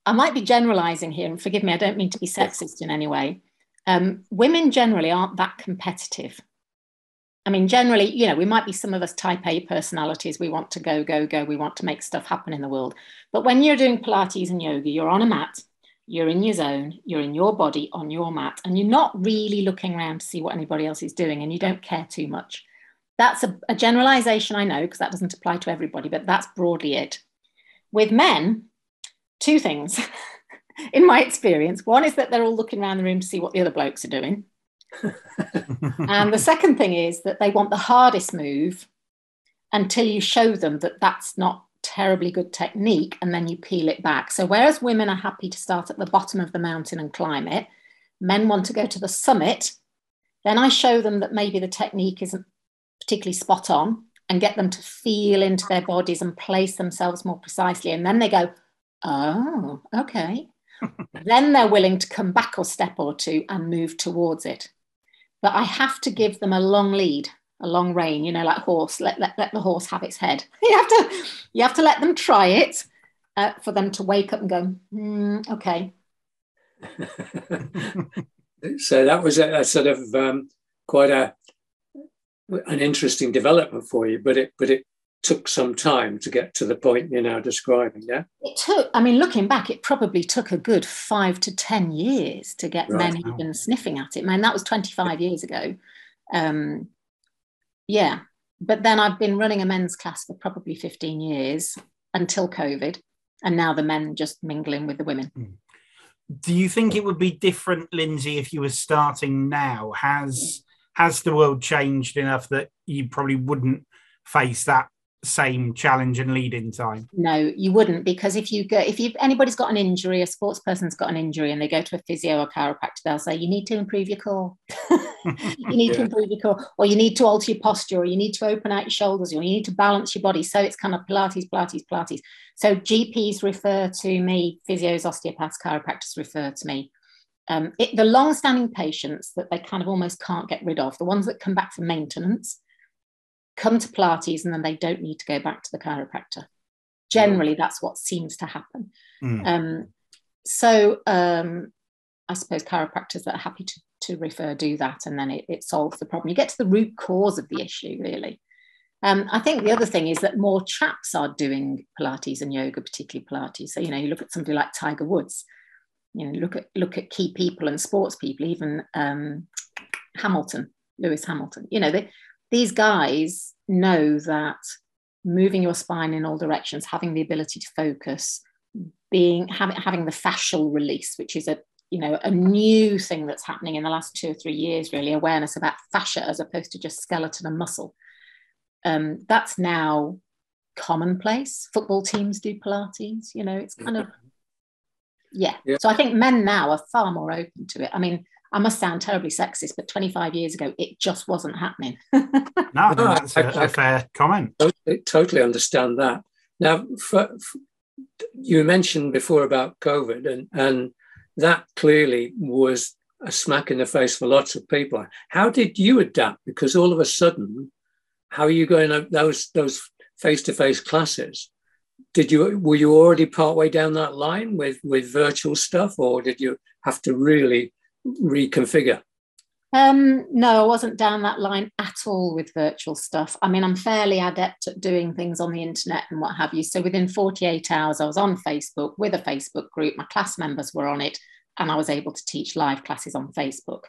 I might be generalizing here, and forgive me, I don't mean to be sexist in any way. Um, women generally aren't that competitive. I mean, generally, you know, we might be some of us type A personalities. We want to go, go, go. We want to make stuff happen in the world. But when you're doing Pilates and yoga, you're on a mat, you're in your zone, you're in your body on your mat, and you're not really looking around to see what anybody else is doing, and you don't care too much. That's a, a generalization, I know, because that doesn't apply to everybody, but that's broadly it. With men, two things in my experience. One is that they're all looking around the room to see what the other blokes are doing. and the second thing is that they want the hardest move until you show them that that's not terribly good technique and then you peel it back. So, whereas women are happy to start at the bottom of the mountain and climb it, men want to go to the summit. Then I show them that maybe the technique isn't particularly spot on and get them to feel into their bodies and place themselves more precisely. And then they go, oh, okay. then they're willing to come back a step or two and move towards it. But I have to give them a long lead, a long rein, you know, like horse, let, let, let the horse have its head. You have to, you have to let them try it uh, for them to wake up and go, mm, okay. so that was a, a sort of um, quite a an interesting development for you, but it but it took some time to get to the point you're now describing, yeah? It took, I mean, looking back, it probably took a good five to 10 years to get right. men even sniffing at it. Man, that was 25 years ago. Um, yeah. But then I've been running a men's class for probably 15 years until COVID. And now the men just mingling with the women. Hmm. Do you think it would be different, Lindsay, if you were starting now? Has has the world changed enough that you probably wouldn't face that same challenge and lead in time? No you wouldn't because if you go if you anybody's got an injury a sports person's got an injury and they go to a physio or chiropractor they'll say you need to improve your core. You need yeah. to improve your core or you need to alter your posture or you need to open out your shoulders or you need to balance your body. So it's kind of pilates pilates pilates. So gps refer to me physios osteopaths chiropractors refer to me um, it, the long-standing patients that they kind of almost can't get rid of the ones that come back for maintenance come to Pilates and then they don't need to go back to the chiropractor. Generally, that's what seems to happen. Mm. Um, so um, I suppose chiropractors that are happy to, to refer do that and then it, it solves the problem. You get to the root cause of the issue, really. Um, I think the other thing is that more chaps are doing Pilates and yoga, particularly Pilates. So you know, you look at somebody like Tiger Woods. You know, look at look at key people and sports people, even um, Hamilton, Lewis Hamilton. You know, they, these guys know that moving your spine in all directions, having the ability to focus, being having having the fascial release, which is a you know a new thing that's happening in the last two or three years, really awareness about fascia as opposed to just skeleton and muscle. Um, that's now commonplace. Football teams do Pilates. You know, it's kind of yeah. yeah. So I think men now are far more open to it. I mean, I must sound terribly sexist, but 25 years ago, it just wasn't happening. no, that's a, a fair comment. I totally understand that. Now, for, for, you mentioned before about COVID, and, and that clearly was a smack in the face for lots of people. How did you adapt? Because all of a sudden, how are you going to those those face to face classes? Did you were you already part way down that line with with virtual stuff, or did you have to really reconfigure? Um, no, I wasn't down that line at all with virtual stuff. I mean, I'm fairly adept at doing things on the internet and what have you. So within 48 hours, I was on Facebook with a Facebook group. My class members were on it, and I was able to teach live classes on Facebook.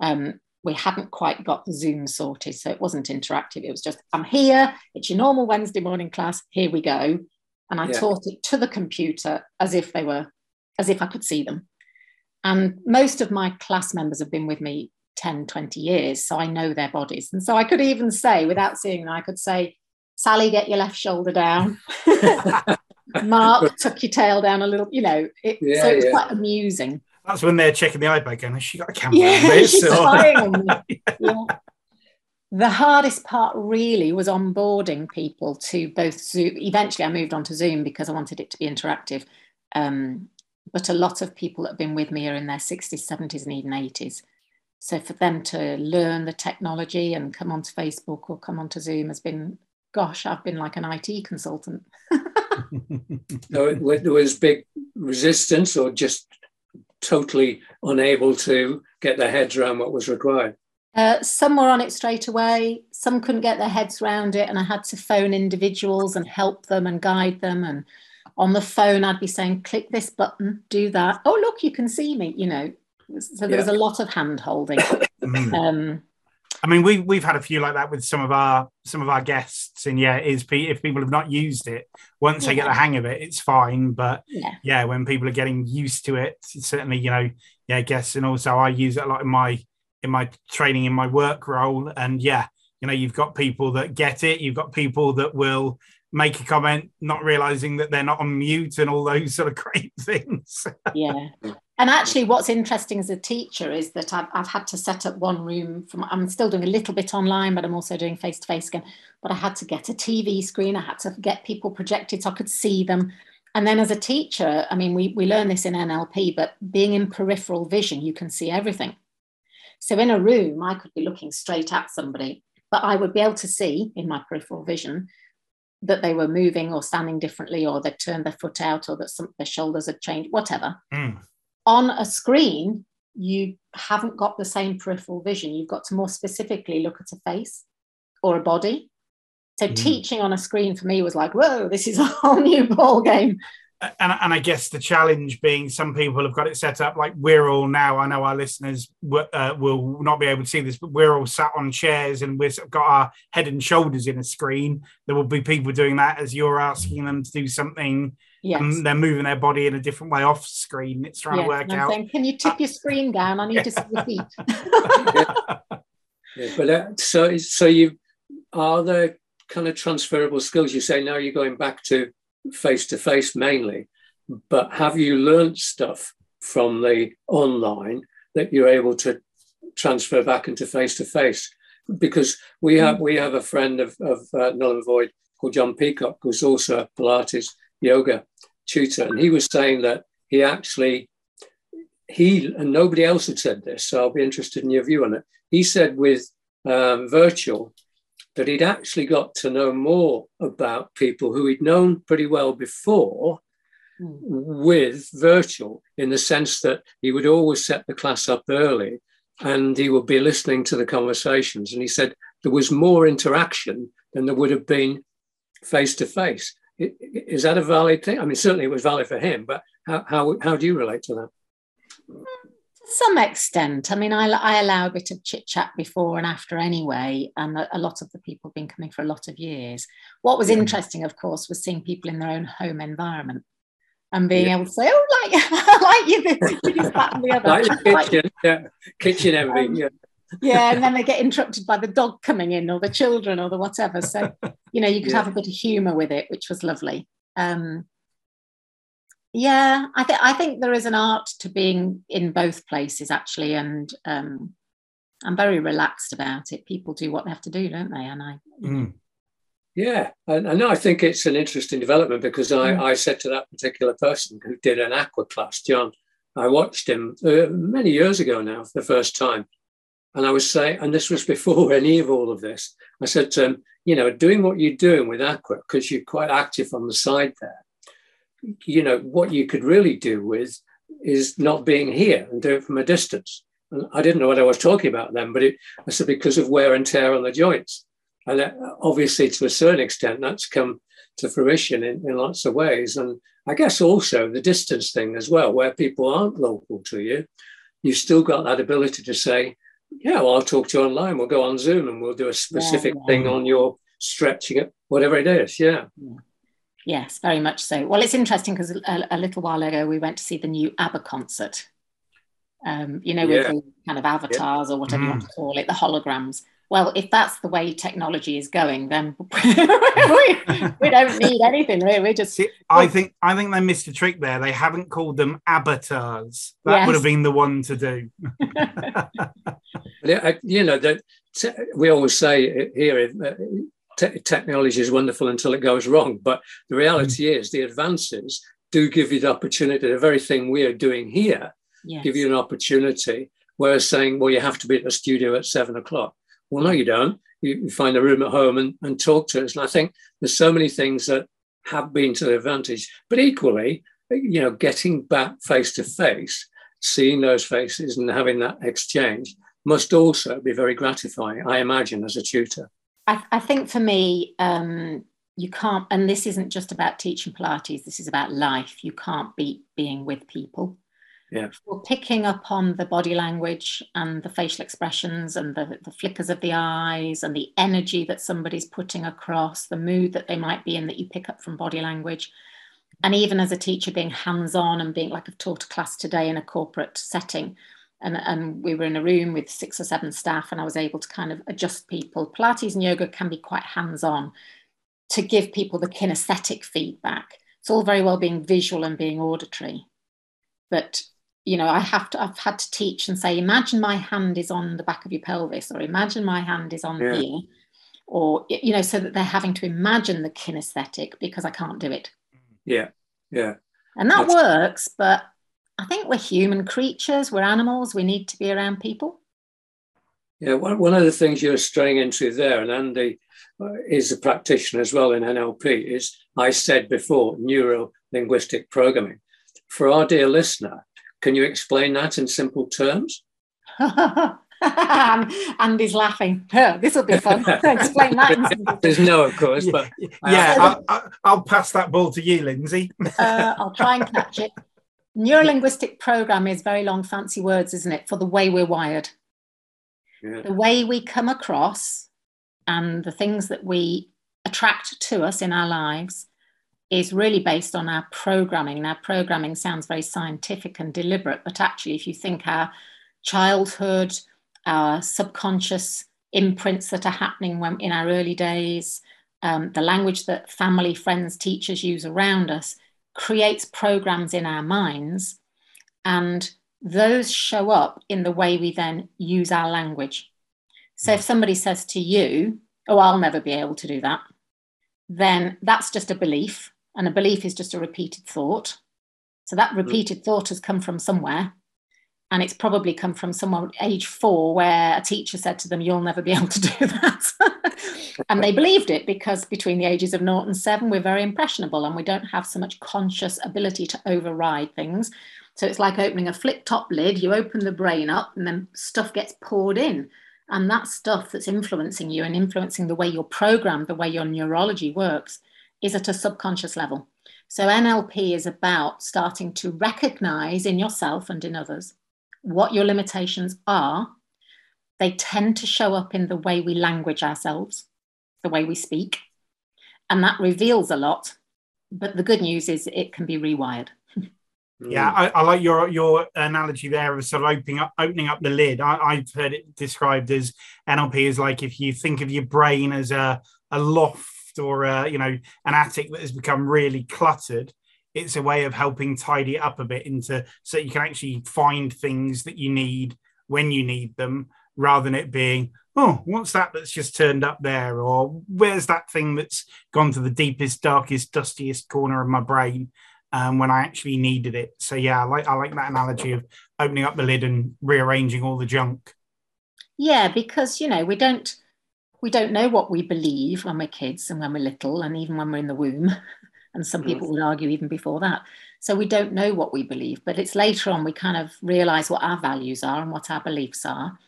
Um, we hadn't quite got the Zoom sorted, so it wasn't interactive. It was just, I'm here, it's your normal Wednesday morning class, here we go. And I yeah. taught it to the computer as if they were, as if I could see them. And most of my class members have been with me 10, 20 years, so I know their bodies. And so I could even say, without seeing them, I could say, Sally, get your left shoulder down. Mark, tuck your tail down a little, you know. It, yeah, so it's yeah. quite amusing. That's when they're checking the iPad going, has she got a camera yeah, on this? She's on yeah. The hardest part really was onboarding people to both Zoom. Eventually, I moved on to Zoom because I wanted it to be interactive. Um, but a lot of people that have been with me are in their 60s, 70s, and even 80s. So for them to learn the technology and come onto Facebook or come onto Zoom has been, gosh, I've been like an IT consultant. so there was big resistance or just totally unable to get their heads around what was required? Uh, some were on it straight away. Some couldn't get their heads around it, and I had to phone individuals and help them and guide them. And on the phone, I'd be saying, "Click this button, do that." Oh, look, you can see me. You know, so there yeah. was a lot of hand holding. Mm. um, I mean, we we've had a few like that with some of our some of our guests, and yeah, is if people have not used it, once yeah. they get the hang of it, it's fine. But yeah. yeah. when people are getting used to it, certainly you know, yeah, I guess, and also I use it a lot in my in my training in my work role, and yeah, you know, you've got people that get it, you've got people that will make a comment not realizing that they're not on mute and all those sort of great things. yeah. And actually, what's interesting as a teacher is that I've, I've had to set up one room. From I'm still doing a little bit online, but I'm also doing face to face again. But I had to get a TV screen. I had to get people projected so I could see them. And then as a teacher, I mean, we, we learn this in NLP, but being in peripheral vision, you can see everything. So in a room, I could be looking straight at somebody, but I would be able to see in my peripheral vision that they were moving or standing differently, or they'd turned their foot out, or that some, their shoulders had changed, whatever. Mm. On a screen, you haven't got the same peripheral vision. You've got to more specifically look at a face or a body. So mm. teaching on a screen for me was like, whoa, this is a whole new ball game and, and I guess the challenge being some people have got it set up like we're all now. I know our listeners w- uh, will not be able to see this, but we're all sat on chairs and we've got our head and shoulders in a screen. There will be people doing that as you're asking them to do something. Yes. And they're moving their body in a different way off screen. It's trying yes, to work out. Saying, Can you tip your screen down? I need to see your feet. yeah. yeah. but uh, so so you are there kind of transferable skills? You say now you're going back to face to face mainly, but have you learned stuff from the online that you're able to transfer back into face to face? Because we have we have a friend of, of uh, Null and Void called John Peacock, who's also a Pilates yoga tutor, and he was saying that he actually he and nobody else had said this, so I'll be interested in your view on it. He said with um, virtual, that he'd actually got to know more about people who he'd known pretty well before mm. with virtual, in the sense that he would always set the class up early and he would be listening to the conversations. And he said there was more interaction than there would have been face to face. Is that a valid thing? I mean, certainly it was valid for him, but how, how, how do you relate to that? To some extent. I mean, I, I allow a bit of chit chat before and after anyway, and a, a, lot of the people have been coming for a lot of years. What was yeah. interesting, of course, was seeing people in their own home environment and being yeah. able to say, "Oh, like, like you, you that and the other, like the kitchen, like, yeah, kitchen, everything, um, yeah." yeah, and then they get interrupted by the dog coming in or the children or the whatever. So, you know, you could yeah. have a bit of humour with it, which was lovely. Um, yeah, I think I think there is an art to being in both places actually, and um, I'm very relaxed about it. People do what they have to do, don't they? And I. Mm. Yeah, and, and I think it's an interesting development because I, mm. I said to that particular person who did an aqua class, John, I watched him uh, many years ago now for the first time, and I was saying, and this was before any of all of this, I said to him, you know, doing what you're doing with Aqua, because you're quite active on the side there, you know, what you could really do with is not being here and do it from a distance. And I didn't know what I was talking about then, but it, I said because of wear and tear on the joints. And that, obviously, to a certain extent, that's come to fruition in, in lots of ways. And I guess also the distance thing as well, where people aren't local to you, you've still got that ability to say, yeah, well, I'll talk to you online. We'll go on Zoom and we'll do a specific yeah, yeah. thing on your stretching it, whatever it is. Yeah. yeah. Yes, very much so. Well, it's interesting because a, a, little while ago we went to see the new ABBA concert. Um, you know, with the kind of avatars or whatever mm. you want to mm. call it, the holograms. Well, if that's the way technology is going, then we, we, don't need anything really. We just. See, I think I think they missed a trick there. They haven't called them avatars. That yes. would have been the one to do. you know that we always say here uh, te- technology is wonderful until it goes wrong but the reality mm. is the advances do give you the opportunity the very thing we are doing here yes. give you an opportunity whereas saying well you have to be at the studio at seven o'clock well no you don't you, find a room at home and, and talk to us and i think there's so many things that have been to the advantage but equally you know getting back face to face seeing those faces and having that exchange must also be very gratifying, I imagine, as a tutor. I, I think for me, um, you can't, and this isn't just about teaching Pilates, this is about life. You can't beat being with people. Yeah. For picking up on the body language and the facial expressions and the, the flickers of the eyes and the energy that somebody's putting across, the mood that they might be in that you pick up from body language. And even as a teacher, being hands on and being like I've taught a class today in a corporate setting, and, and we were in a room with six or seven staff and i was able to kind of adjust people. Pilates and yoga can be quite hands-on to give people the kinesthetic feedback. It's all very well being visual and being auditory but you know i have to i've had to teach and say imagine my hand is on the back of your pelvis or imagine my hand is on yeah. here or you know so that they're having to imagine the kinesthetic because i can't do it. Yeah yeah. And that That's- works but I think we're human creatures, we're animals, we need to be around people. Yeah, one, one of the things you're straying into there, and Andy uh, is a practitioner as well in NLP, is I said before, neuro linguistic programming. For our dear listener, can you explain that in simple terms? Andy's laughing. this will be fun. Explain that. There's no, of course, but yeah, I'll, I'll, pass that ball to you, Lindsay. uh, I'll try and catch it. Neurolinguistic program is very long, fancy words, isn't it, for the way we're wired. Yeah. The way we come across and the things that we attract to us in our lives is really based on our programming. Now, programming sounds very scientific and deliberate, but actually, if you think our childhood, our subconscious imprints that are happening when, in our early days, um, the language that family, friends, teachers use around us, creates programs in our minds, and those show up in the way we then use our language. So if hmm. somebody says to you, Oh, I'll never be able to do that, then that's just a belief, and a belief is just a repeated thought. So that hmm. repeated thought has come from somewhere. And it's probably come from someone age four where a teacher said to them, You'll never be able to do that. and they believed it because between the ages of naught and seven, we're very impressionable and we don't have so much conscious ability to override things. So it's like opening a flip top lid, you open the brain up, and then stuff gets poured in. And that stuff that's influencing you and influencing the way you're programmed, the way your neurology works, is at a subconscious level. So NLP is about starting to recognize in yourself and in others what your limitations are. They tend to show up in the way we language ourselves, the way we speak. And that reveals a lot. But the good news is it can be rewired. Yeah, I, I, like your your analogy there of sort of opening up opening up the lid. I, have heard it described as NLP is like if you think of your brain as a a loft or a, you know an attic that has become really cluttered. It's a way of helping tidy up a bit into so you can actually find things that you need when you need them, rather than it being oh what's that that's just turned up there or where's that thing that's gone to the deepest darkest dustiest corner of my brain um, when I actually needed it. So yeah, I like I like that analogy of opening up the lid and rearranging all the junk. Yeah, because you know we don't we don't know what we believe when we're kids and when we're little, and even when we're in the womb. And some people mm. would argue even before that. So we don't know what we believe, but it's later on we kind of realize what our values are and what our beliefs are.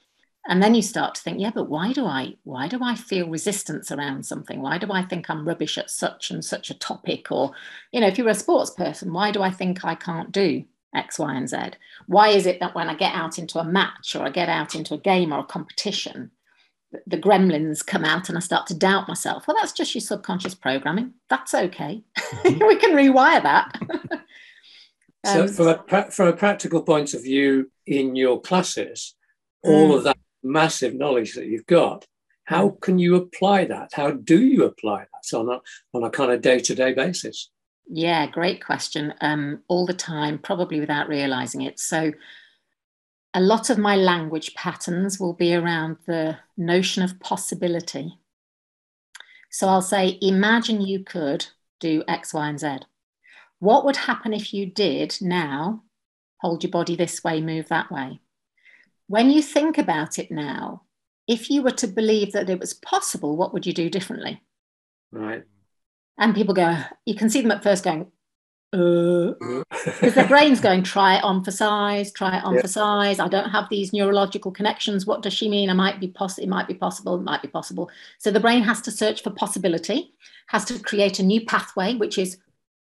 And then you start to think yeah but why do i why do i feel resistance around something? Why do i think i'm rubbish at such and such a topic? Or you know if you're a sports person why do i think i can't do x y and z? Why is it that when i get out into a match or i get out into a game or a competition the gremlins come out and i start to doubt myself well that's just your subconscious programming that's okay mm-hmm. we can rewire that so um, from a, from a practical point of view in your classes all mm. of that massive knowledge that you've got, how mm. can you apply that? How do you apply that on a, on a kind of day to day basis? Yeah, great question. Um, all the time, probably without realizing it. So, a lot of my language patterns will be around the notion of possibility. So, I'll say, imagine you could do X, Y, and Z. What would happen if you did now hold your body this way, move that way? when you think about it now, if you were to believe that it was possible, what would you do differently? Right. And people go, you can see them at first going, because uh, their brain's going, try it on for size, try it on yeah. for size. I don't have these neurological connections. What does she mean? I might be possible. It might be possible. It might be possible. So the brain has to search for possibility, has to create a new pathway, which is,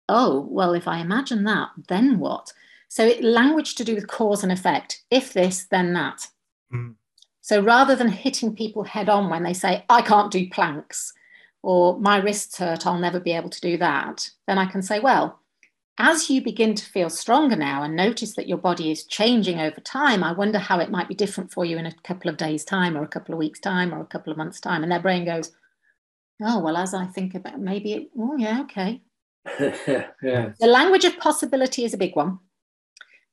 oh, well, if I imagine that, then what? So it, language to do with cause and effect. If this, then that. Mm. So rather than hitting people head on when they say, I can't do planks or my wrists hurt, I'll never be able to do that, then I can say, well, as you begin to feel stronger now and notice that your body is changing over time, I wonder how it might be different for you in a couple of days' time or a couple of weeks' time or a couple of months' time. And their brain goes, oh, well, as I think about maybe, it, oh, yeah, okay. yeah. The language of possibility is a big one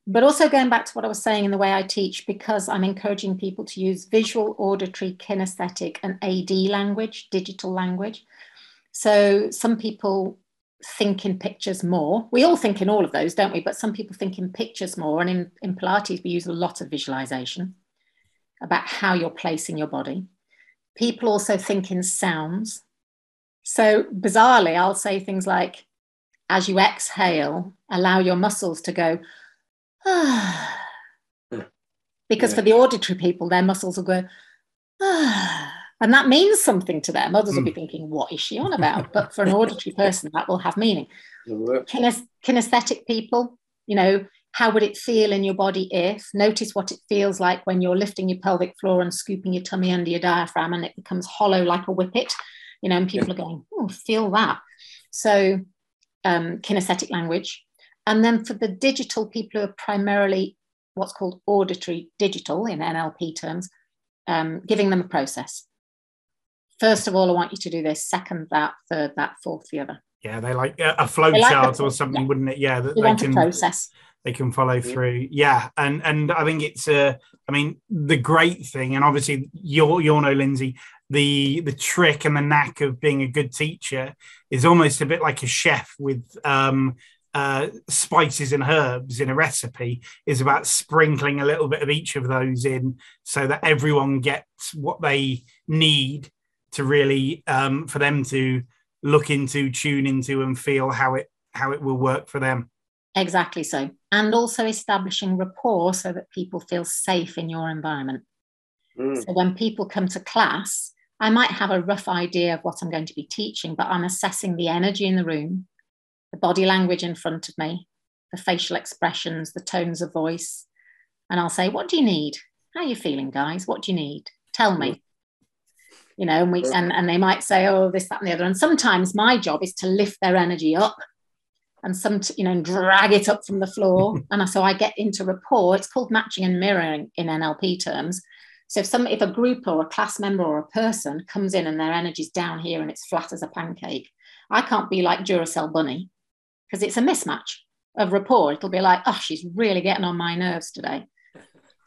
but also going back to what I was saying in the way I teach, because I'm encouraging people to use visual, auditory, kinesthetic, and AD language, digital language. So some people think in pictures more. We all think in all of those, don't we? But some people think in pictures more. And in, in Pilates, we use a lot of visualization about how you're placing your body. People also think in sounds. So bizarrely, I'll say things like, as you exhale, allow your muscles to go because yeah. for the auditory people, their muscles will go, and that means something to them. Others mm. will be hmm. thinking, what is she on about? but for an auditory person, that will have meaning. Kines- kinesthetic people, you know, how would it feel in your body if? Notice what it feels like when you're lifting your pelvic floor and scooping your tummy under your diaphragm and it becomes hollow like a whippet, you know, and people yeah. are going, oh, feel that. So, um, kinesthetic language, and then for the digital people who are primarily what's called auditory digital in NLP terms, um, giving them a process. First of all, I want you to do this, second that, third that, fourth the other. Yeah, they like a flow like chart or something, yeah. wouldn't it? Yeah, that they want can, process. They can follow through. Yeah, and and I think it's uh, I mean, the great thing, and obviously you'll you'll know, Lindsay, the the trick and the knack of being a good teacher is almost a bit like a chef with um, uh, spices and herbs in a recipe is about sprinkling a little bit of each of those in so that everyone gets what they need to really um, for them to look into tune into and feel how it how it will work for them exactly so and also establishing rapport so that people feel safe in your environment Mm. So when people come to class, I might have a rough idea of what I'm going to be teaching, but I'm assessing the energy in the room, the body language in front of me, the facial expressions, the tones of voice. And I'll say, What do you need? How are you feeling, guys? What do you need? Tell me. You know, and we and, and they might say, Oh, this, that, and the other. And sometimes my job is to lift their energy up and some, you know, and drag it up from the floor. and so I get into rapport. It's called matching and mirroring in NLP terms. So if some, if a group or a class member or a person comes in and their energy's down here and it's flat as a pancake, I can't be like Duracell Bunny because it's a mismatch of rapport. It'll be like, oh, she's really getting on my nerves today.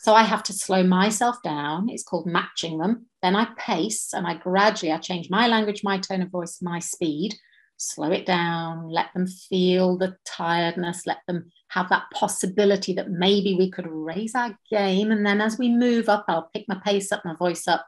So I have to slow myself down. It's called matching them. Then I pace and I gradually I change my language, my tone of voice, my speed slow it down, let them feel the tiredness, let them have that possibility that maybe we could raise our game. And then as we move up, I'll pick my pace up, my voice up,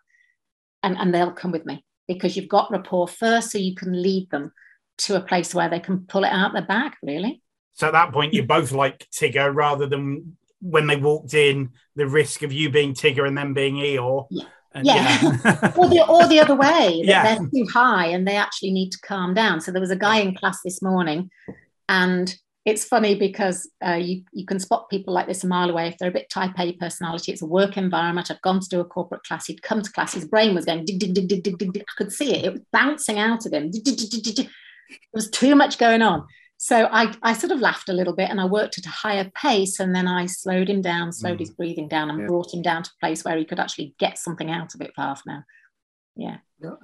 and, and they'll come with me because you've got rapport first, so you can lead them to a place where they can pull it out their back, really. So at that point, you're both like Tigger rather than when they walked in, the risk of you being Tigger and them being Eeyore. Yeah. And, yeah, yeah. or the or the other way. yeah. They're too high and they actually need to calm down. So there was a guy in class this morning, and it's funny because uh, you you can spot people like this a mile away if they're a bit type A personality. It's a work environment. I've gone to do a corporate class. He'd come to class. His brain was going dig dig dig dig dig dig. dig. I could see it. It was bouncing out of him. Dig, dig, dig, dig, dig. There was too much going on. So I, I sort of laughed a little bit and I worked at a higher pace and then I slowed him down, slowed mm. his breathing down and yeah. brought him down to a place where he could actually get something out of it for half an hour. Yeah.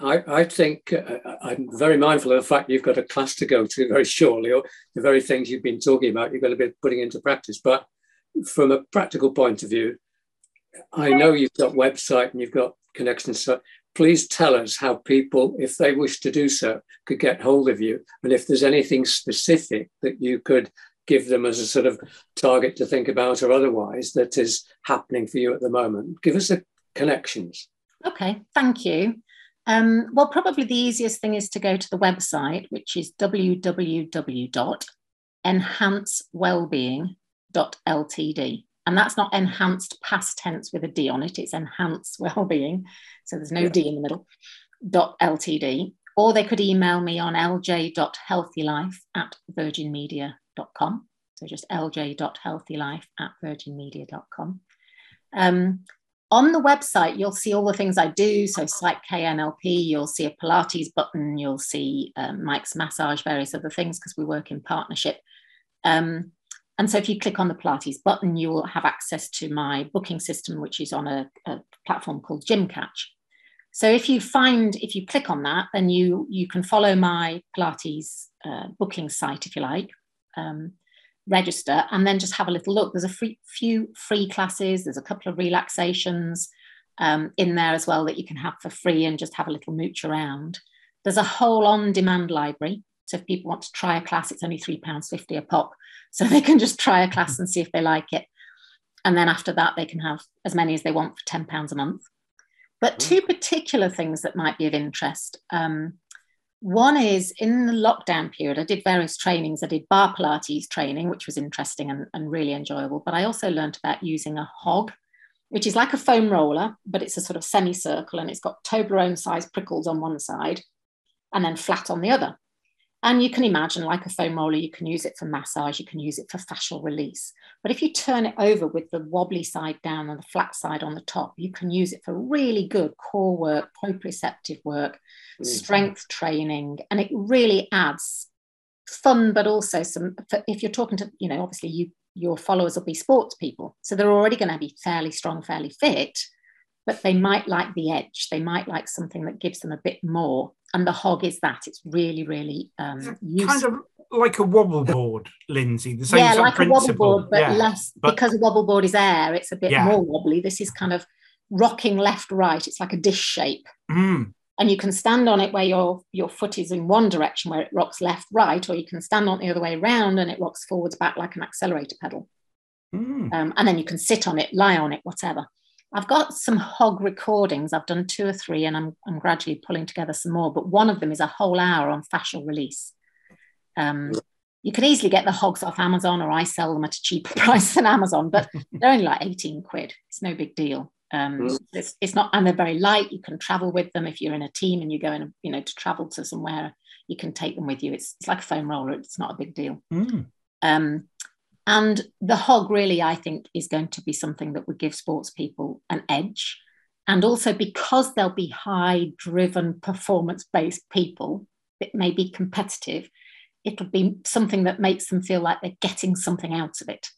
I, I think uh, I'm very mindful of the fact you've got a class to go to very shortly, or the very things you've been talking about, you're going to be putting into practice. But from a practical point of view, I know you've got website and you've got connections. So please tell us how people, if they wish to do so, could get hold of you. And if there's anything specific that you could give them as a sort of target to think about or otherwise that is happening for you at the moment, give us the connections. Okay, thank you. Um, well, probably the easiest thing is to go to the website, which is www.enhancewellbeing.ltd. And that's not enhanced past tense with a D on it, it's enhanced well-being. So there's no yeah. D in the middle, dot LTD. Or they could email me on lj.healthylife at virginmedia.com. So just lj.healthylife at virginmedia.com. Um, on the website, you'll see all the things I do. So PSYCH-K NLP, you'll see a Pilates button, you'll see um, Mike's massage, various other things because we work in partnership. Um, and so if you click on the Pilates button, you will have access to my booking system, which is on a, a platform called GymCatch. So if you find, if you click on that, then you, you can follow my Pilates uh, booking site, if you like, um, register, and then just have a little look. There's a free, few free classes, there's a couple of relaxations um, in there as well that you can have for free and just have a little mooch around. There's a whole on-demand library. So if people want to try a class, it's only £3.50 a pop. So they can just try a class and see if they like it. And then after that, they can have as many as they want for £10 a month. But two particular things that might be of interest. Um, one is in the lockdown period, I did various trainings. I did barre Pilates training, which was interesting and, and really enjoyable. But I also learned about using a hog, which is like a foam roller, but it's a sort of semicircle and it's got Toblerone sized prickles on one side and then flat on the other. And you can imagine, like a foam roller, you can use it for massage, you can use it for fascial release. But if you turn it over with the wobbly side down and the flat side on the top, you can use it for really good core work, proprioceptive work, mm-hmm. strength training, and it really adds fun, but also some. If you're talking to, you know, obviously you your followers will be sports people, so they're already going to be fairly strong, fairly fit, but they might like the edge. They might like something that gives them a bit more and the hog is that it's really really um kind of like a wobble board lindsay the same yeah like a wobble board but yeah. less but, because a wobble board is air it's a bit yeah. more wobbly this is kind of rocking left right it's like a dish shape mm. and you can stand on it where your your foot is in one direction where it rocks left right or you can stand on the other way around and it rocks forwards back like an accelerator pedal mm. um, and then you can sit on it lie on it whatever I've got some hog recordings. I've done two or three, and I'm, I'm gradually pulling together some more. But one of them is a whole hour on fascial release. Um, you can easily get the hogs off Amazon, or I sell them at a cheaper price than Amazon, but they're only like 18 quid. It's no big deal. Um, mm. it's, it's not, and they're very light. You can travel with them if you're in a team and you're going, you know, to travel to somewhere. You can take them with you. It's, it's like a foam roller. It's not a big deal. Mm. Um, and the hog really, I think, is going to be something that would give sports people an edge. And also because they'll be high driven, performance based people, it may be competitive, it'll be something that makes them feel like they're getting something out of it.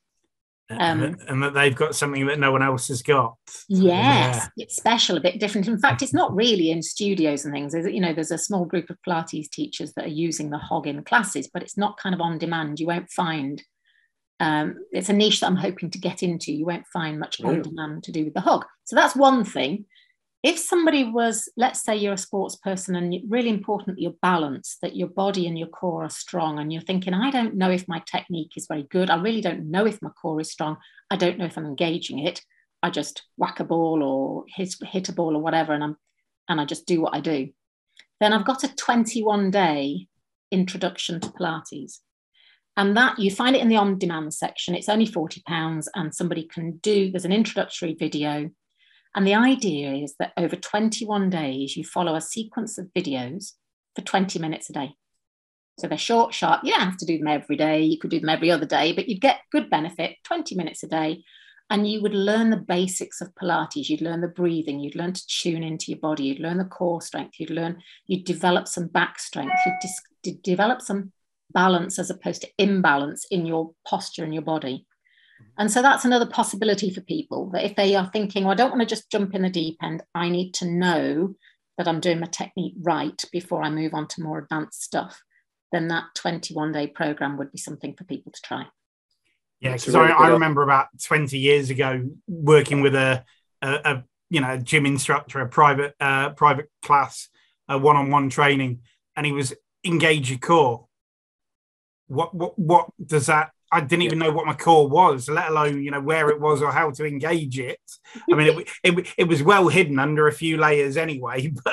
Um, and that they've got something that no one else has got. Yes, yeah. it's special, a bit different. In fact, it's not really in studios and things. You know, there's a small group of Pilates teachers that are using the hog in classes, but it's not kind of on demand. You won't find um, it's a niche that I'm hoping to get into. You won't find much on demand to do with the hog. So that's one thing. If somebody was, let's say you're a sports person and really important that you're balanced, that your body and your core are strong, and you're thinking, I don't know if my technique is very good. I really don't know if my core is strong. I don't know if I'm engaging it. I just whack a ball or hit, hit a ball or whatever, and I'm and I just do what I do. Then I've got a 21 day introduction to Pilates. And that you find it in the on demand section. It's only £40 and somebody can do, there's an introductory video. And the idea is that over 21 days, you follow a sequence of videos for 20 minutes a day. So they're short, sharp. You don't have to do them every day. You could do them every other day, but you'd get good benefit 20 minutes a day. And you would learn the basics of Pilates. You'd learn the breathing. You'd learn to tune into your body. You'd learn the core strength. You'd learn, you'd develop some back strength. You'd dis- develop some balance as opposed to imbalance in your posture and your body. And so that's another possibility for people that if they are thinking, well, I don't want to just jump in the deep end, I need to know that I'm doing my technique right before I move on to more advanced stuff, then that 21 day program would be something for people to try. Yeah, because I, I, remember about 20 years ago working with a, a, a you know gym instructor, a private uh, private class, a one on one training, and he was engage your core what what what does that I didn't even know what my core was, let alone you know where it was or how to engage it. I mean, it, it, it was well hidden under a few layers anyway.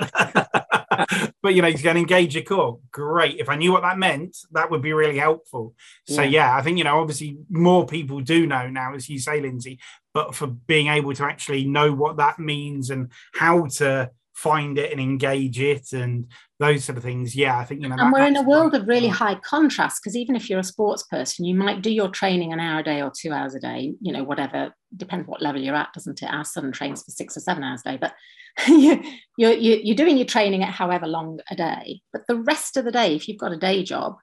But but you know, you can engage your core. Great. If I knew what that meant, that would be really helpful. So yeah. yeah, I think you know, obviously, more people do know now, as you say, Lindsay. But for being able to actually know what that means and how to find it and engage it and those sort of things. Yeah, I think you know. And we're in a world of really high contrast because even if you're a sports person, you might do your training an hour a day or two hours a day. You know, whatever depends what level you're at, doesn't it? Our son trains for six or seven hours a day, but you, you're you're doing your training at however long a day. But the rest of the day, if you've got a day job,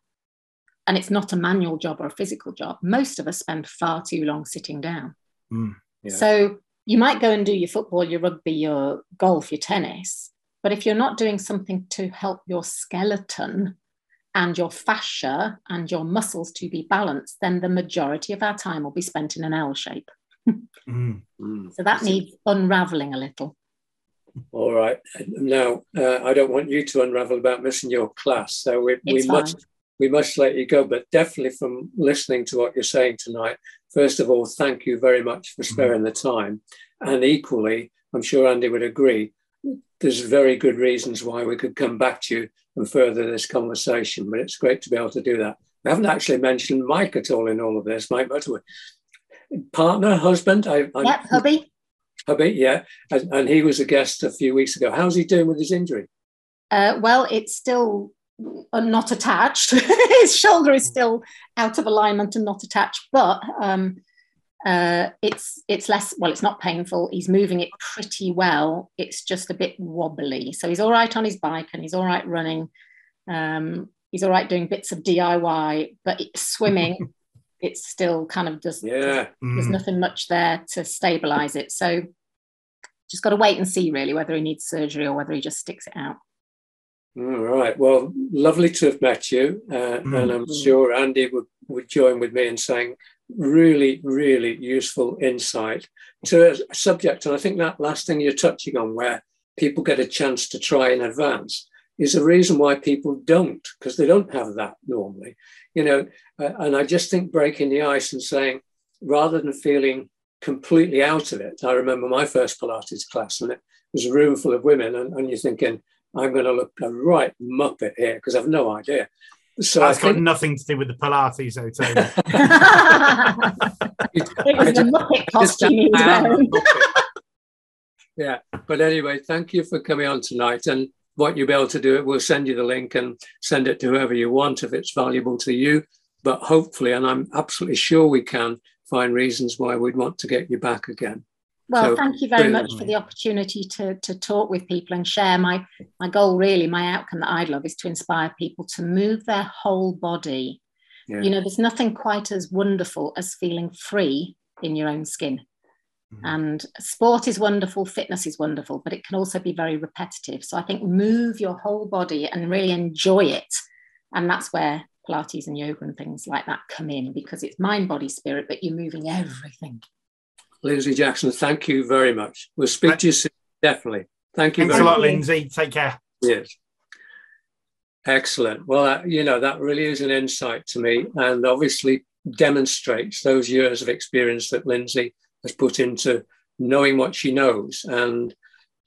and it's not a manual job or a physical job, most of us spend far too long sitting down. Mm, yeah. So you might go and do your football, your rugby, your golf, your tennis. But if you're not doing something to help your skeleton and your fascia and your muscles to be balanced, then the majority of our time will be spent in an L shape. mm. So that needs unraveling a little. All right. Now, uh, I don't want you to unravel about missing your class. So we, we must we must let you go. But definitely from listening to what you're saying tonight, first of all, thank you very much for mm-hmm. sparing the time. And equally, I'm sure Andy would agree, there's very good reasons why we could come back to you and further this conversation. But it's great to be able to do that. We haven't actually mentioned Mike at all in all of this, Mike Butterworth. Partner, husband? I, I, yep, hubby. Hubby, yeah. And, and, he was a guest a few weeks ago. How's he doing with his injury? Uh, well, it's still are not attached. His shoulder is still out of alignment and not attached, but um, uh, it's it's less. Well, it's not painful. He's moving it pretty well. It's just a bit wobbly. So he's all right on his bike and he's all right running. Um, he's all right doing bits of DIY, but swimming, it's still kind of just yeah. There's mm. nothing much there to stabilize it. So just got to wait and see really whether he needs surgery or whether he just sticks it out. All right. Well, lovely to have met you. Uh, mm-hmm. And I'm sure Andy would, would join with me in saying really, really useful insight to a subject. And I think that last thing you're touching on, where people get a chance to try in advance, is a reason why people don't, because they don't have that normally. You know, uh, and I just think breaking the ice and saying, rather than feeling completely out of it, I remember my first Pilates class and it was a room full of women, and, and you're thinking, I'm going to look a right muppet here because I've no idea. So that's got nothing to do with the Pilates, though, Tony. it was the muppet costume. Yeah. But anyway, thank you for coming on tonight. And what you'll be able to do it, we'll send you the link and send it to whoever you want if it's valuable to you. But hopefully, and I'm absolutely sure we can find reasons why we'd want to get you back again. Well, so, thank you very much for the opportunity to, to talk with people and share my, my goal, really, my outcome that I'd love is to inspire people to move their whole body. Yeah. You know, there's nothing quite as wonderful as feeling free in your own skin. Mm-hmm. And sport is wonderful, fitness is wonderful, but it can also be very repetitive. So I think move your whole body and really enjoy it. And that's where Pilates and yoga and things like that come in because it's mind, body, spirit, but you're moving everything. Lindsay Jackson, thank you very much. We'll speak to you soon, definitely. Thank you. Thanks a lot, much. Lindsay. Take care. Yes. Excellent. Well, uh, you know, that really is an insight to me and obviously demonstrates those years of experience that Lindsay has put into knowing what she knows. And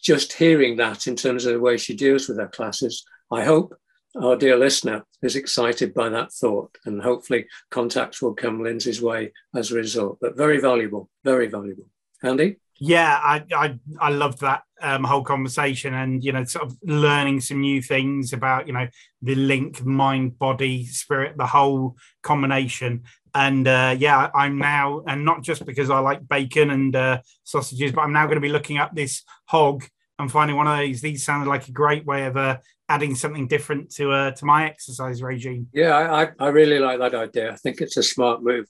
just hearing that in terms of the way she deals with her classes, I hope our dear listener is excited by that thought, and hopefully contacts will come Lindsay's way as a result. But very valuable, very valuable. Andy? Yeah, I I, I loved that um, whole conversation, and you know, sort of learning some new things about you know the link, mind, body, spirit, the whole combination. And uh, yeah, I'm now, and not just because I like bacon and uh, sausages, but I'm now going to be looking up this hog and finding one of these. These sounded like a great way of uh, adding something different to uh, to my exercise regime. Yeah, I, I really like that idea. I think it's a smart move.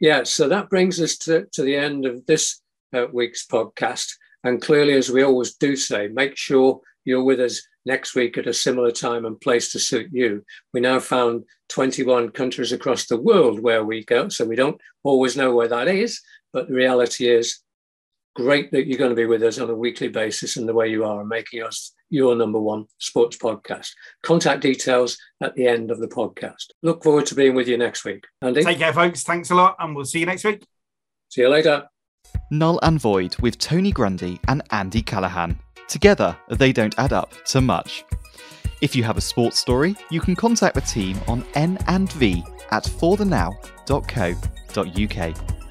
Yeah, so that brings us to, to the end of this uh, week's podcast. And clearly, as we always do say, make sure you're with us next week at a similar time and place to suit you. We now found 21 countries across the world where we go, so we don't always know where that is. But the reality is, great that you're going to be with us on a weekly basis and the way you are, making us your number one sports podcast. Contact details at the end of the podcast. Look forward to being with you next week. Andy? Take care, folks. Thanks a lot, and we'll see you next week. See you later. Null and Void with Tony Grundy and Andy Callahan. Together, they don't add up to much. If you have a sports story, you can contact the team on n and v at forthenow.co.uk.